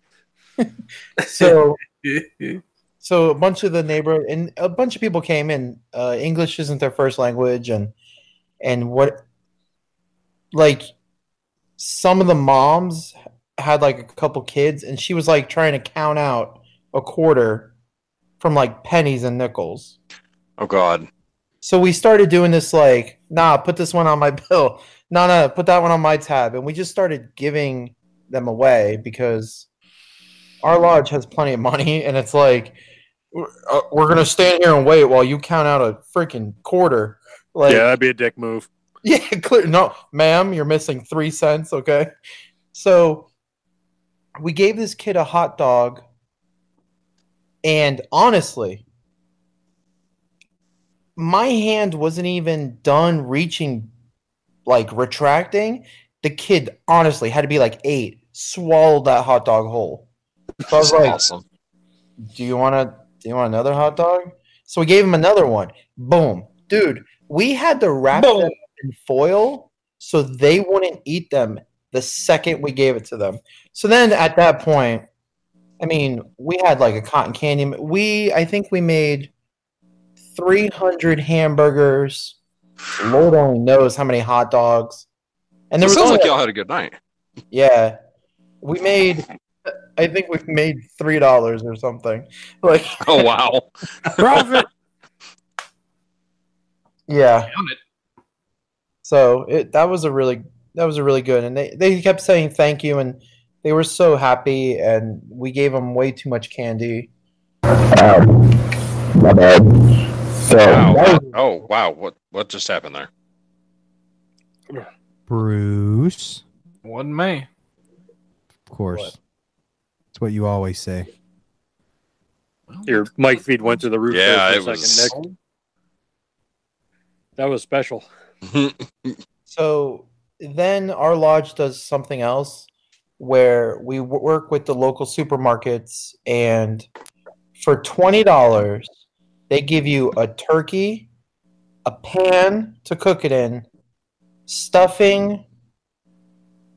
so so a bunch of the neighbor and a bunch of people came in uh english isn't their first language and and what like some of the moms had like a couple kids and she was like trying to count out a quarter from like pennies and nickels Oh God. so we started doing this like, nah, put this one on my bill. No, no, put that one on my tab. And we just started giving them away because our lodge has plenty of money. And it's like, we're, uh, we're going to stand here and wait while you count out a freaking quarter. Like, yeah, that'd be a dick move. yeah, clear. No, ma'am, you're missing three cents. Okay. So we gave this kid a hot dog. And honestly, my hand wasn't even done reaching, like retracting. The kid honestly had to be like eight, swallowed that hot dog whole. So I was That's like, awesome. do you want to do you want another hot dog so we gave him another one boom dude we had to wrap Boom. them in foil so they wouldn't eat them the second we gave it to them so then at that point i mean we had like a cotton candy we i think we made 300 hamburgers lord only knows how many hot dogs and It there was sounds only like y'all had a good night. yeah. We made I think we made three dollars or something. Like Oh wow. Profit. Yeah. It. So it that was a really that was a really good, and they they kept saying thank you, and they were so happy, and we gave them way too much candy. Um, my bad. So Wow. was- Oh wow! What what just happened there? Bruce. Wasn't me. Of course. What? It's what you always say. Your mic feed went to the roof Yeah, it a second, was- Nick. That was special. So then our lodge does something else where we work with the local supermarkets, and for twenty dollars, they give you a turkey, a pan to cook it in, stuffing,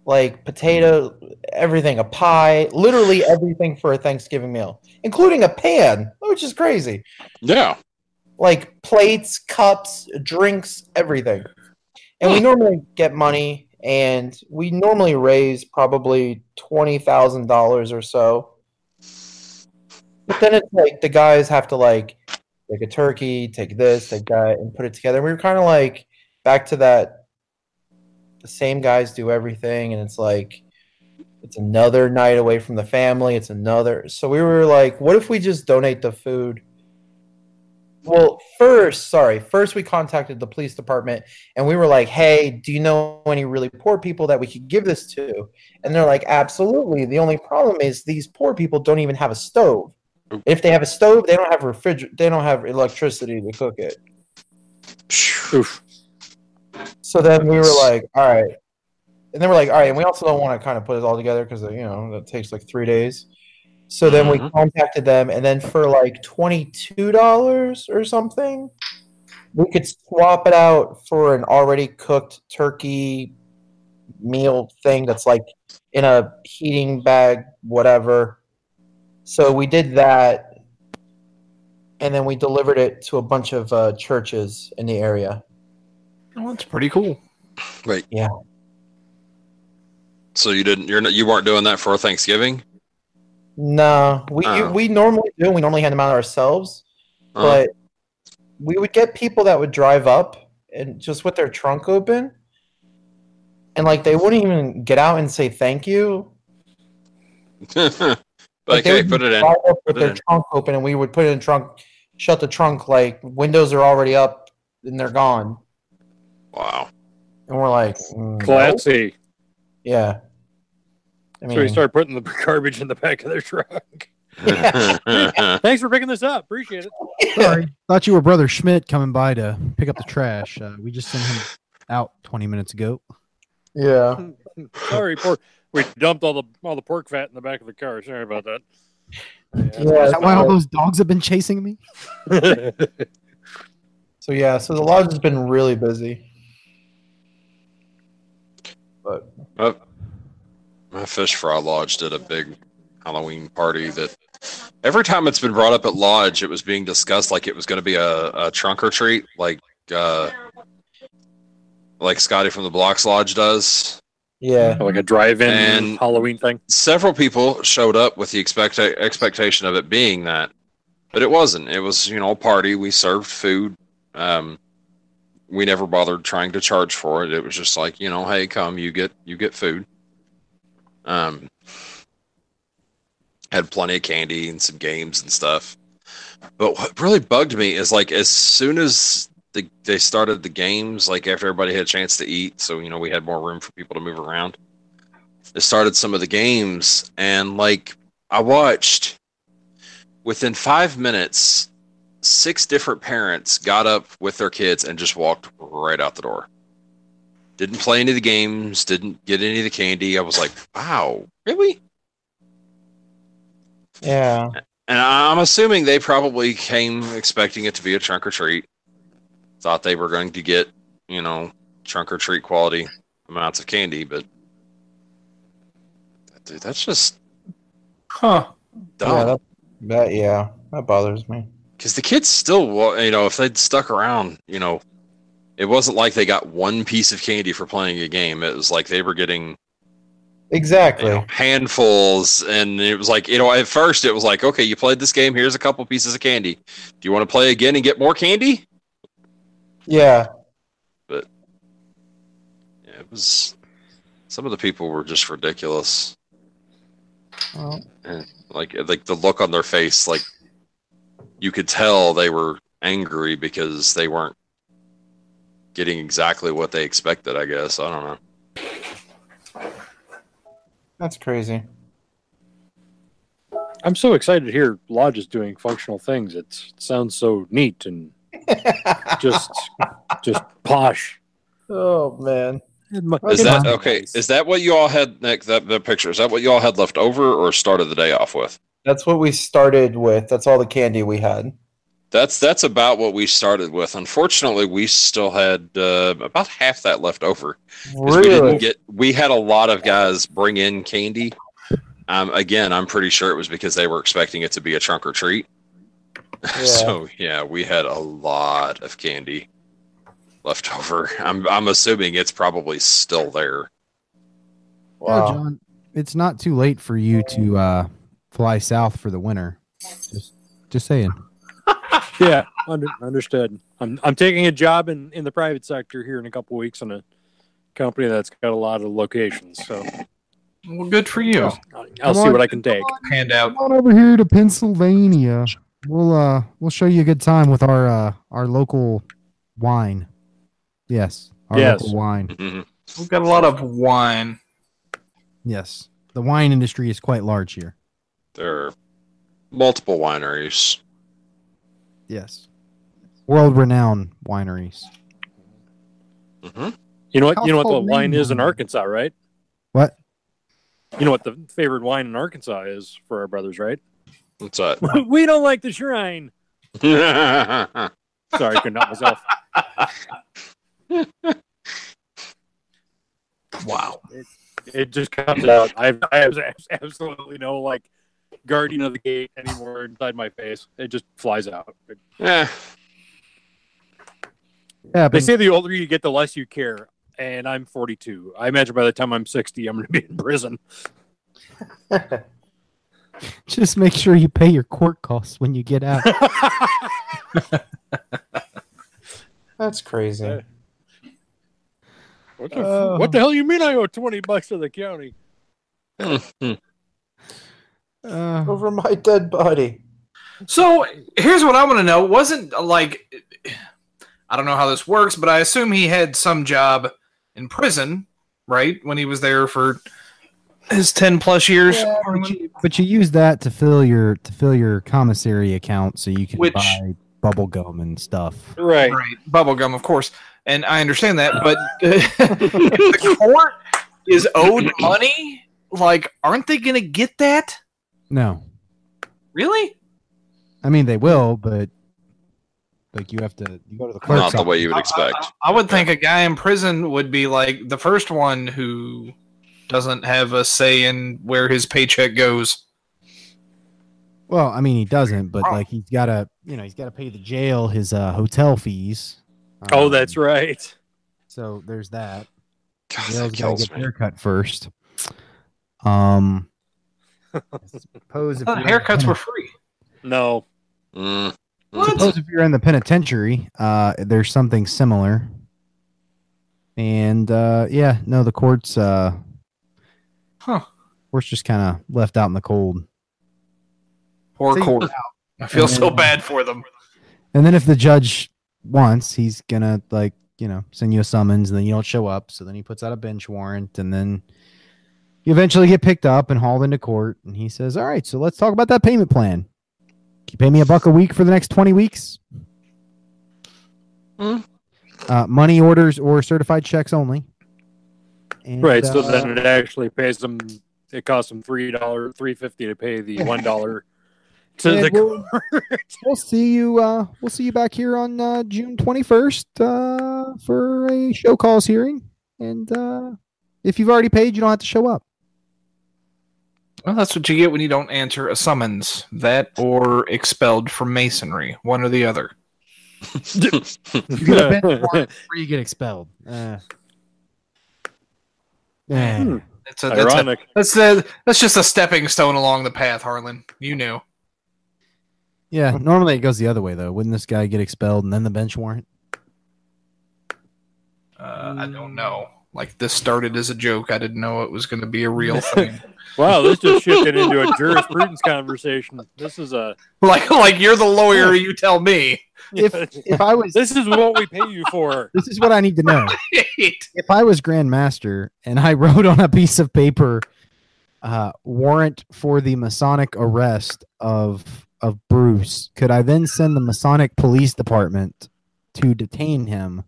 like potato, everything, a pie, literally everything for a Thanksgiving meal, including a pan, which is crazy yeah. like plates, cups, drinks, everything. And we normally get money, and we normally raise probably twenty thousand dollars or so. But then it's like the guys have to like take a turkey, take this, take that, and put it together. We were kind of like back to that. The same guys do everything, and it's like it's another night away from the family. It's another. So we were like, what if we just donate the food? Well, first, sorry, first we contacted the police department and we were like, hey, do you know any really poor people that we could give this to? And they're like, absolutely. The only problem is these poor people don't even have a stove. If they have a stove, they don't have refriger- they don't have electricity to cook it. Oof. So then we were like, all right. And then we're like, all right, and we also don't want to kind of put it all together because you know that takes like three days. So then we Mhm. contacted them, and then for like twenty two dollars or something, we could swap it out for an already cooked turkey meal thing that's like in a heating bag, whatever. So we did that, and then we delivered it to a bunch of uh, churches in the area. Well, that's pretty cool. Wait. Yeah. So you didn't? You're not, you weren't doing that for Thanksgiving? No, we Oh. we normally do. We normally hand them out ourselves, Uh, but we would get people that would drive up and just with their trunk open, and like they wouldn't even get out and say thank you. Like, they okay, would put it in. drive up Put with it their in. trunk open, and we would put it in trunk, shut the trunk. Like windows are already up and they're gone, Wow. and we're like, mm, nope. Classy. yeah. I So we start putting the garbage in the back of their truck. Thanks for picking this up. Appreciate it. Sorry. Thought you were Brother Schmidt coming by to pick up the trash. Uh, we just sent him out 20 minutes ago. yeah. Sorry, pork. We dumped all the all the pork fat in the back of the car. Sorry about that. Yeah, Is that why all those dogs have been chasing me? So yeah, so the lodge has been really busy. But My Fish Fry Lodge did a big Halloween party that every time it's been brought up at Lodge, it was being discussed like it was going to be a, a trunk or treat, like uh, like Scotty from the Blocks Lodge does. Yeah, like a drive-in And- Halloween thing. Several people showed up with the expect- expectation of it being that, but it wasn't. It was you know a party. We served food. Um, we never bothered trying to charge for it. It was just like you know, hey, come, you get you get food. Um, had plenty of candy and some games and stuff. But what really bugged me is like as soon as the, they started the games, like after everybody had a chance to eat, so you know we had more room for people to move around. They started some of the games, and like I watched within five minutes, six different parents got up with their kids and just walked right out the door. Didn't play any of the games, didn't get any of the candy. I was like, wow, really? yeah, And I'm assuming they probably came expecting it to be a trunk or treat. Thought they were going to get, you know, trunk or treat quality amounts of candy, but dude, that's just Huh. yeah, that, that yeah, that bothers me. Because the kids still, you know, if they'd stuck around, you know, it wasn't like they got one piece of candy for playing a game. It was like they were getting you Exactly. know, handfuls, and it was like, you know, at first it was like, okay, you played this game. Here's a couple pieces of candy. Do you want to play again and get more candy? Yeah. But yeah, it was. Some of the people were just ridiculous. Well, And like like the look on their face, like you could tell they were angry because they weren't getting exactly what they expected. I guess I don't know. that's crazy. I'm so excited to hear Lodge is doing functional things. It's, it sounds so neat and just just posh. oh man. Is that okay? Is that what you all had, Nick? That that picture is that what you all had left over, or started the day off with? That's what we started with. That's all the candy we had. That's that's about what we started with. Unfortunately, we still had uh, about half that left over. 'Cause We didn't get. We had a lot of guys bring in candy. Um, again, I'm pretty sure it was because they were expecting it to be a trunk or treat. so yeah, we had a lot of candy left over. I'm I'm assuming it's probably still there. Yeah, Wow. John, it's not too late for you to uh, fly south for the winter. Just, just saying. Yeah, under, understood. I'm I'm taking a job in, in the private sector here in a couple weeks in a company that's got a lot of locations. So Well, good for you. I'll, I'll Come see on. what I can take. Hand out. Come on over here to Pennsylvania. We'll uh, we'll show you a good time with our uh, our local wine. Yes, our Yes. local wine. Mhm. We've got a lot of wine. Yes, the wine industry is quite large here. There are multiple wineries. Yes, world renowned wineries. hmm You know what? You know what the Household wine is in. Arkansas, right? What? You know what the favorite wine in Arkansas is for our brothers, right? What's that? we don't like the shrine. Sorry, I couldn't help myself. Wow. It just comes out. I have, I have absolutely no like guardian of the gate anymore inside my face. It just flies out. yeah. Yeah, They say the older you get, the less you care. And I'm 42. I imagine by the time I'm 60, I'm going to be in prison. just make sure you pay your court costs when you get out. That's crazy. What the, Oh. what the hell you mean I owe 20 bucks to the county? Uh, Over my dead body. So here's what I want to know. Wasn't like I don't know how this works, but I assume he had some job in prison, right? When he was there for his ten plus years. Yeah, but, you, but you use that to fill your to fill your commissary account so you can Which- buy bubble gum and stuff. Right. Right, bubblegum, of course, and I understand that. But if the court is owed money, like, aren't they going to get that? No, Really? I mean they will, but like you have to you go to the clerk's Not the office. way you would I- expect. I, I would think a guy in prison would be like the first one who doesn't have a say in where his paycheck goes. Well, I mean he doesn't, but Oh. like he's got to you know he's got to pay the jail his uh, hotel fees. Oh, Um, that's right. So there's that. God, Jail's that got to kills get me. haircut first. Um, suppose if I thought you're in the haircuts were free. No. Mm. suppose if you're in the penitentiary, uh, there's something similar. And uh, yeah, no, the courts, uh, Huh. courts just kind of left out in the cold. Poor See- court. I feel And so then- bad for them. And then if the judge wants, he's gonna like you know send you a summons, and then you don't show up. So then he puts out a bench warrant, and then you eventually get picked up and hauled into court. And he says, "All right, so let's talk about that payment plan. Can you pay me a buck a week for the next twenty weeks? Hmm. Uh, money orders or certified checks only." And, Right. So uh, then it actually pays them. It costs them three dollar, three fifty to pay the one dollar to the we'll, court. we'll see you. Uh, we'll see you back here on uh, June twenty first uh, for a show cause hearing. And uh, if you've already paid, you don't have to show up. Well, that's what you get when you don't answer a summons. That or expelled from masonry. One or the other. You get a bench warrant or you get expelled. Uh, eh. Hmm. That's a, that's, a, Ironic. that's, a, that's just a stepping stone along the path, Harlan. You knew. Yeah, normally it goes the other way though. Wouldn't this guy get expelled and then the bench warrant? I don't know. Like this started as a joke. I didn't know it was going to be a real thing. Wow, this just shifted into a jurisprudence conversation. This is a like, like you're the lawyer. You tell me. If if I was this is what we pay you for. this is what I need to know. if I was Grand Master and I wrote on a piece of paper uh, warrant for the Masonic arrest of of Bruce, could I then send the Masonic Police Department to detain him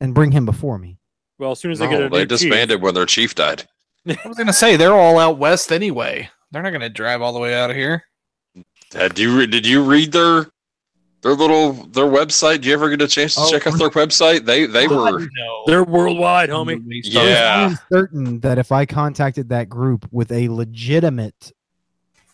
and bring him before me? Well, as soon as they No, get a they new chief- disbanded when their chief died. I was going to say they're all out west anyway. They're not going to drive all the way out of here. Did you re- did you read their their little their website? Do you ever get a chance to Oh, check out their website? They they were No. They're worldwide, homie. Yeah, I'm certain that if I contacted that group with a legitimate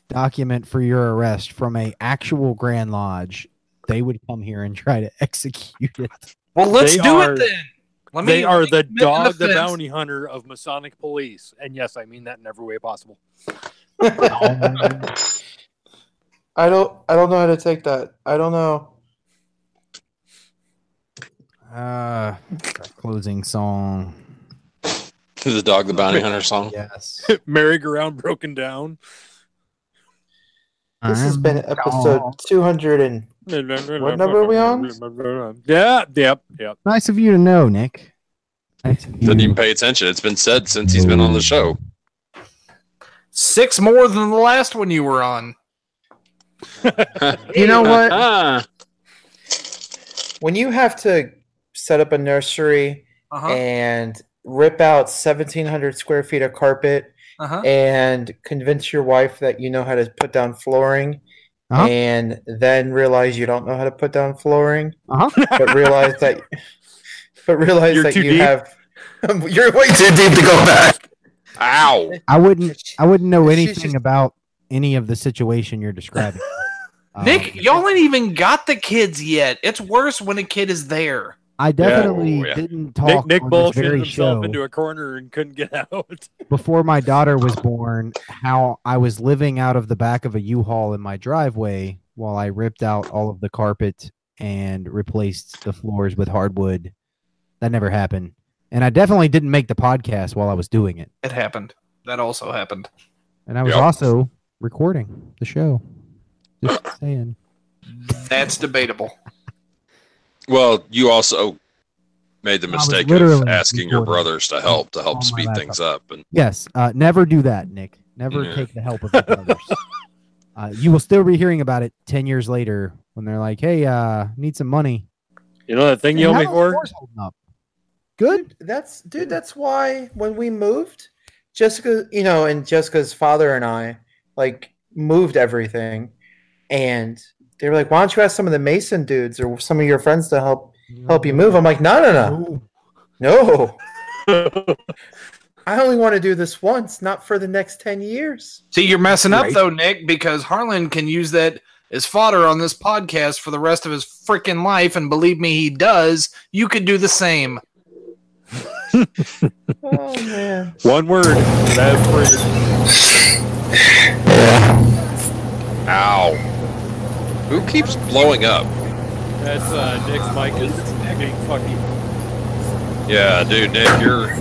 document for your arrest from a actual Grand Lodge, they would come here and try to execute it. Well, let's They do are- it then. Let they let are the dog, the fence. bounty hunter of Masonic police. And yes, I mean that in every way possible. I don't. I don't know how to take that. I don't know. Uh, closing song. the dog the bounty hunter song. Yes. Merry-go-round broken down. This has I'm been episode two hundred and What number are we on? Yeah, yep, yep. Nice of you to know, Nick. Nice of you. Didn't even pay attention. It's been said since he's been on the show. Six more than the last one you were on. You know what? Ah, when you have to set up a nursery Uh-huh. and rip out seventeen hundred square feet of carpet Uh-huh. and convince your wife that you know how to put down flooring Uh-huh. and then realize you don't know how to put down flooring Uh-huh. but realize that but realize You're that you deep? have you're way too deep to go back ow! I wouldn't. I wouldn't know anything just- about any of the situation you're describing. Nick, Um, y'all ain't even got the kids yet. It's worse when a kid is there. I definitely Oh, yeah. didn't Nick, talk Nick on this bullshitted himself show into a corner and couldn't get out. before my daughter was born. How I was living out of the back of a U-Haul in my driveway while I ripped out all of the carpet and replaced the floors with hardwood. That never happened, and I definitely didn't make the podcast while I was doing it. It happened. That also happened. And I was Yep. also recording the show. Just saying. That's debatable. Well, you also made the mistake of literally asking your brothers to help to help speed laptop. things up, and Yes, uh, never do that, Nick. Never Yeah. take the help of your brothers. uh, you will still be hearing about it ten years later when they're like, "Hey, uh, need some money." You know that thing you Hey, owe me for? up? Good. that's dude that's why when we moved jessica you know and jessica's father and i like moved everything and they were like why don't you ask some of the mason dudes or some of your friends to help help you move i'm like no no no No. no i only want to do this once not for the next 10 years See, you're messing up Right. though, Nick, because Harlan can use that as fodder on this podcast for the rest of his freaking life, and believe me, he does. You could do the same. oh man One word. That phrase. Ow! Who keeps blowing up? That's uh, Nick's mic is being fucking. Yeah, dude, Nick, you're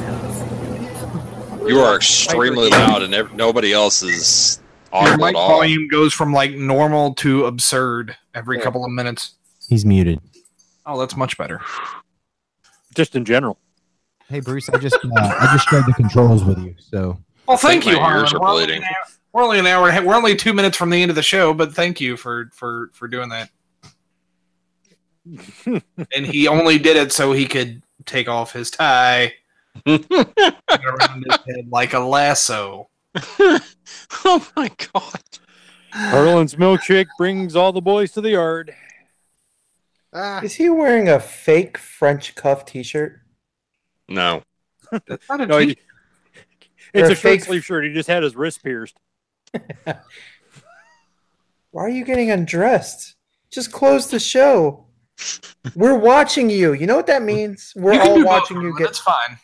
you are extremely loud, and ev- nobody else is Your audible mic at all. volume goes from like normal to absurd every Yeah. couple of minutes. He's muted. Oh, that's much better. Just in general. Hey, Bruce, I just uh, I just shared the controls with you. So Well, thank you, my Harlan. ears are bleeding. an hour, we're only an hour. We're only two minutes from the end of the show, but thank you for for for doing that. and he only did it so he could take off his tie around his head like a lasso. oh my god! Harlan's milkshake brings all the boys to the yard. Ah. is he wearing a fake french cuff t-shirt No, That's not a No, he- it's Or a short fake- sleeve shirt. He just had his wrist pierced. why are you getting undressed just close the show we're watching you you know what that means we're all do both, watching you get That's fine.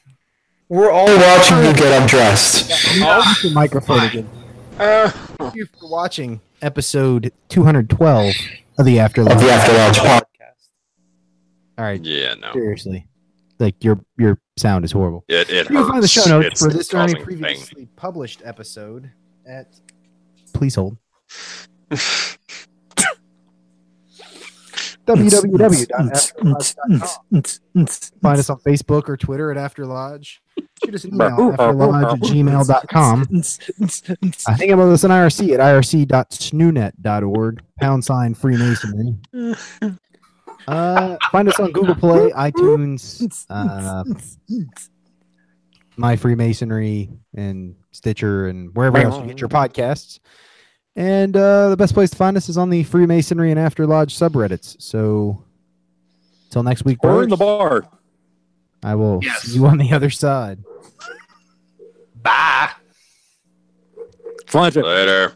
We're all watching you get undressed. Use the microphone again. uh, Thank you for watching episode 212 of the Afterlife. After Lodge podcast. All right, yeah, no. seriously. Like your your sound is horrible. It, it You can find the show notes It's for this or any causing pain. previously published episode at. Please hold. www.afterlodge.com. Find us on Facebook or Twitter at After Lodge. Shoot us an email afterlodge at gmail.com. Uh, hang out with us on IRC at irc.snoonet.org, pound sign Freemasonry. Uh, find us on Google Play, iTunes, uh, My Freemasonry, and Stitcher, and wherever else you get your podcasts. And uh, the best place to find us is on the Freemasonry and After Lodge subreddits. So, until next week, Or in the bar. I will Yes. see you on the other side. Bye. Later.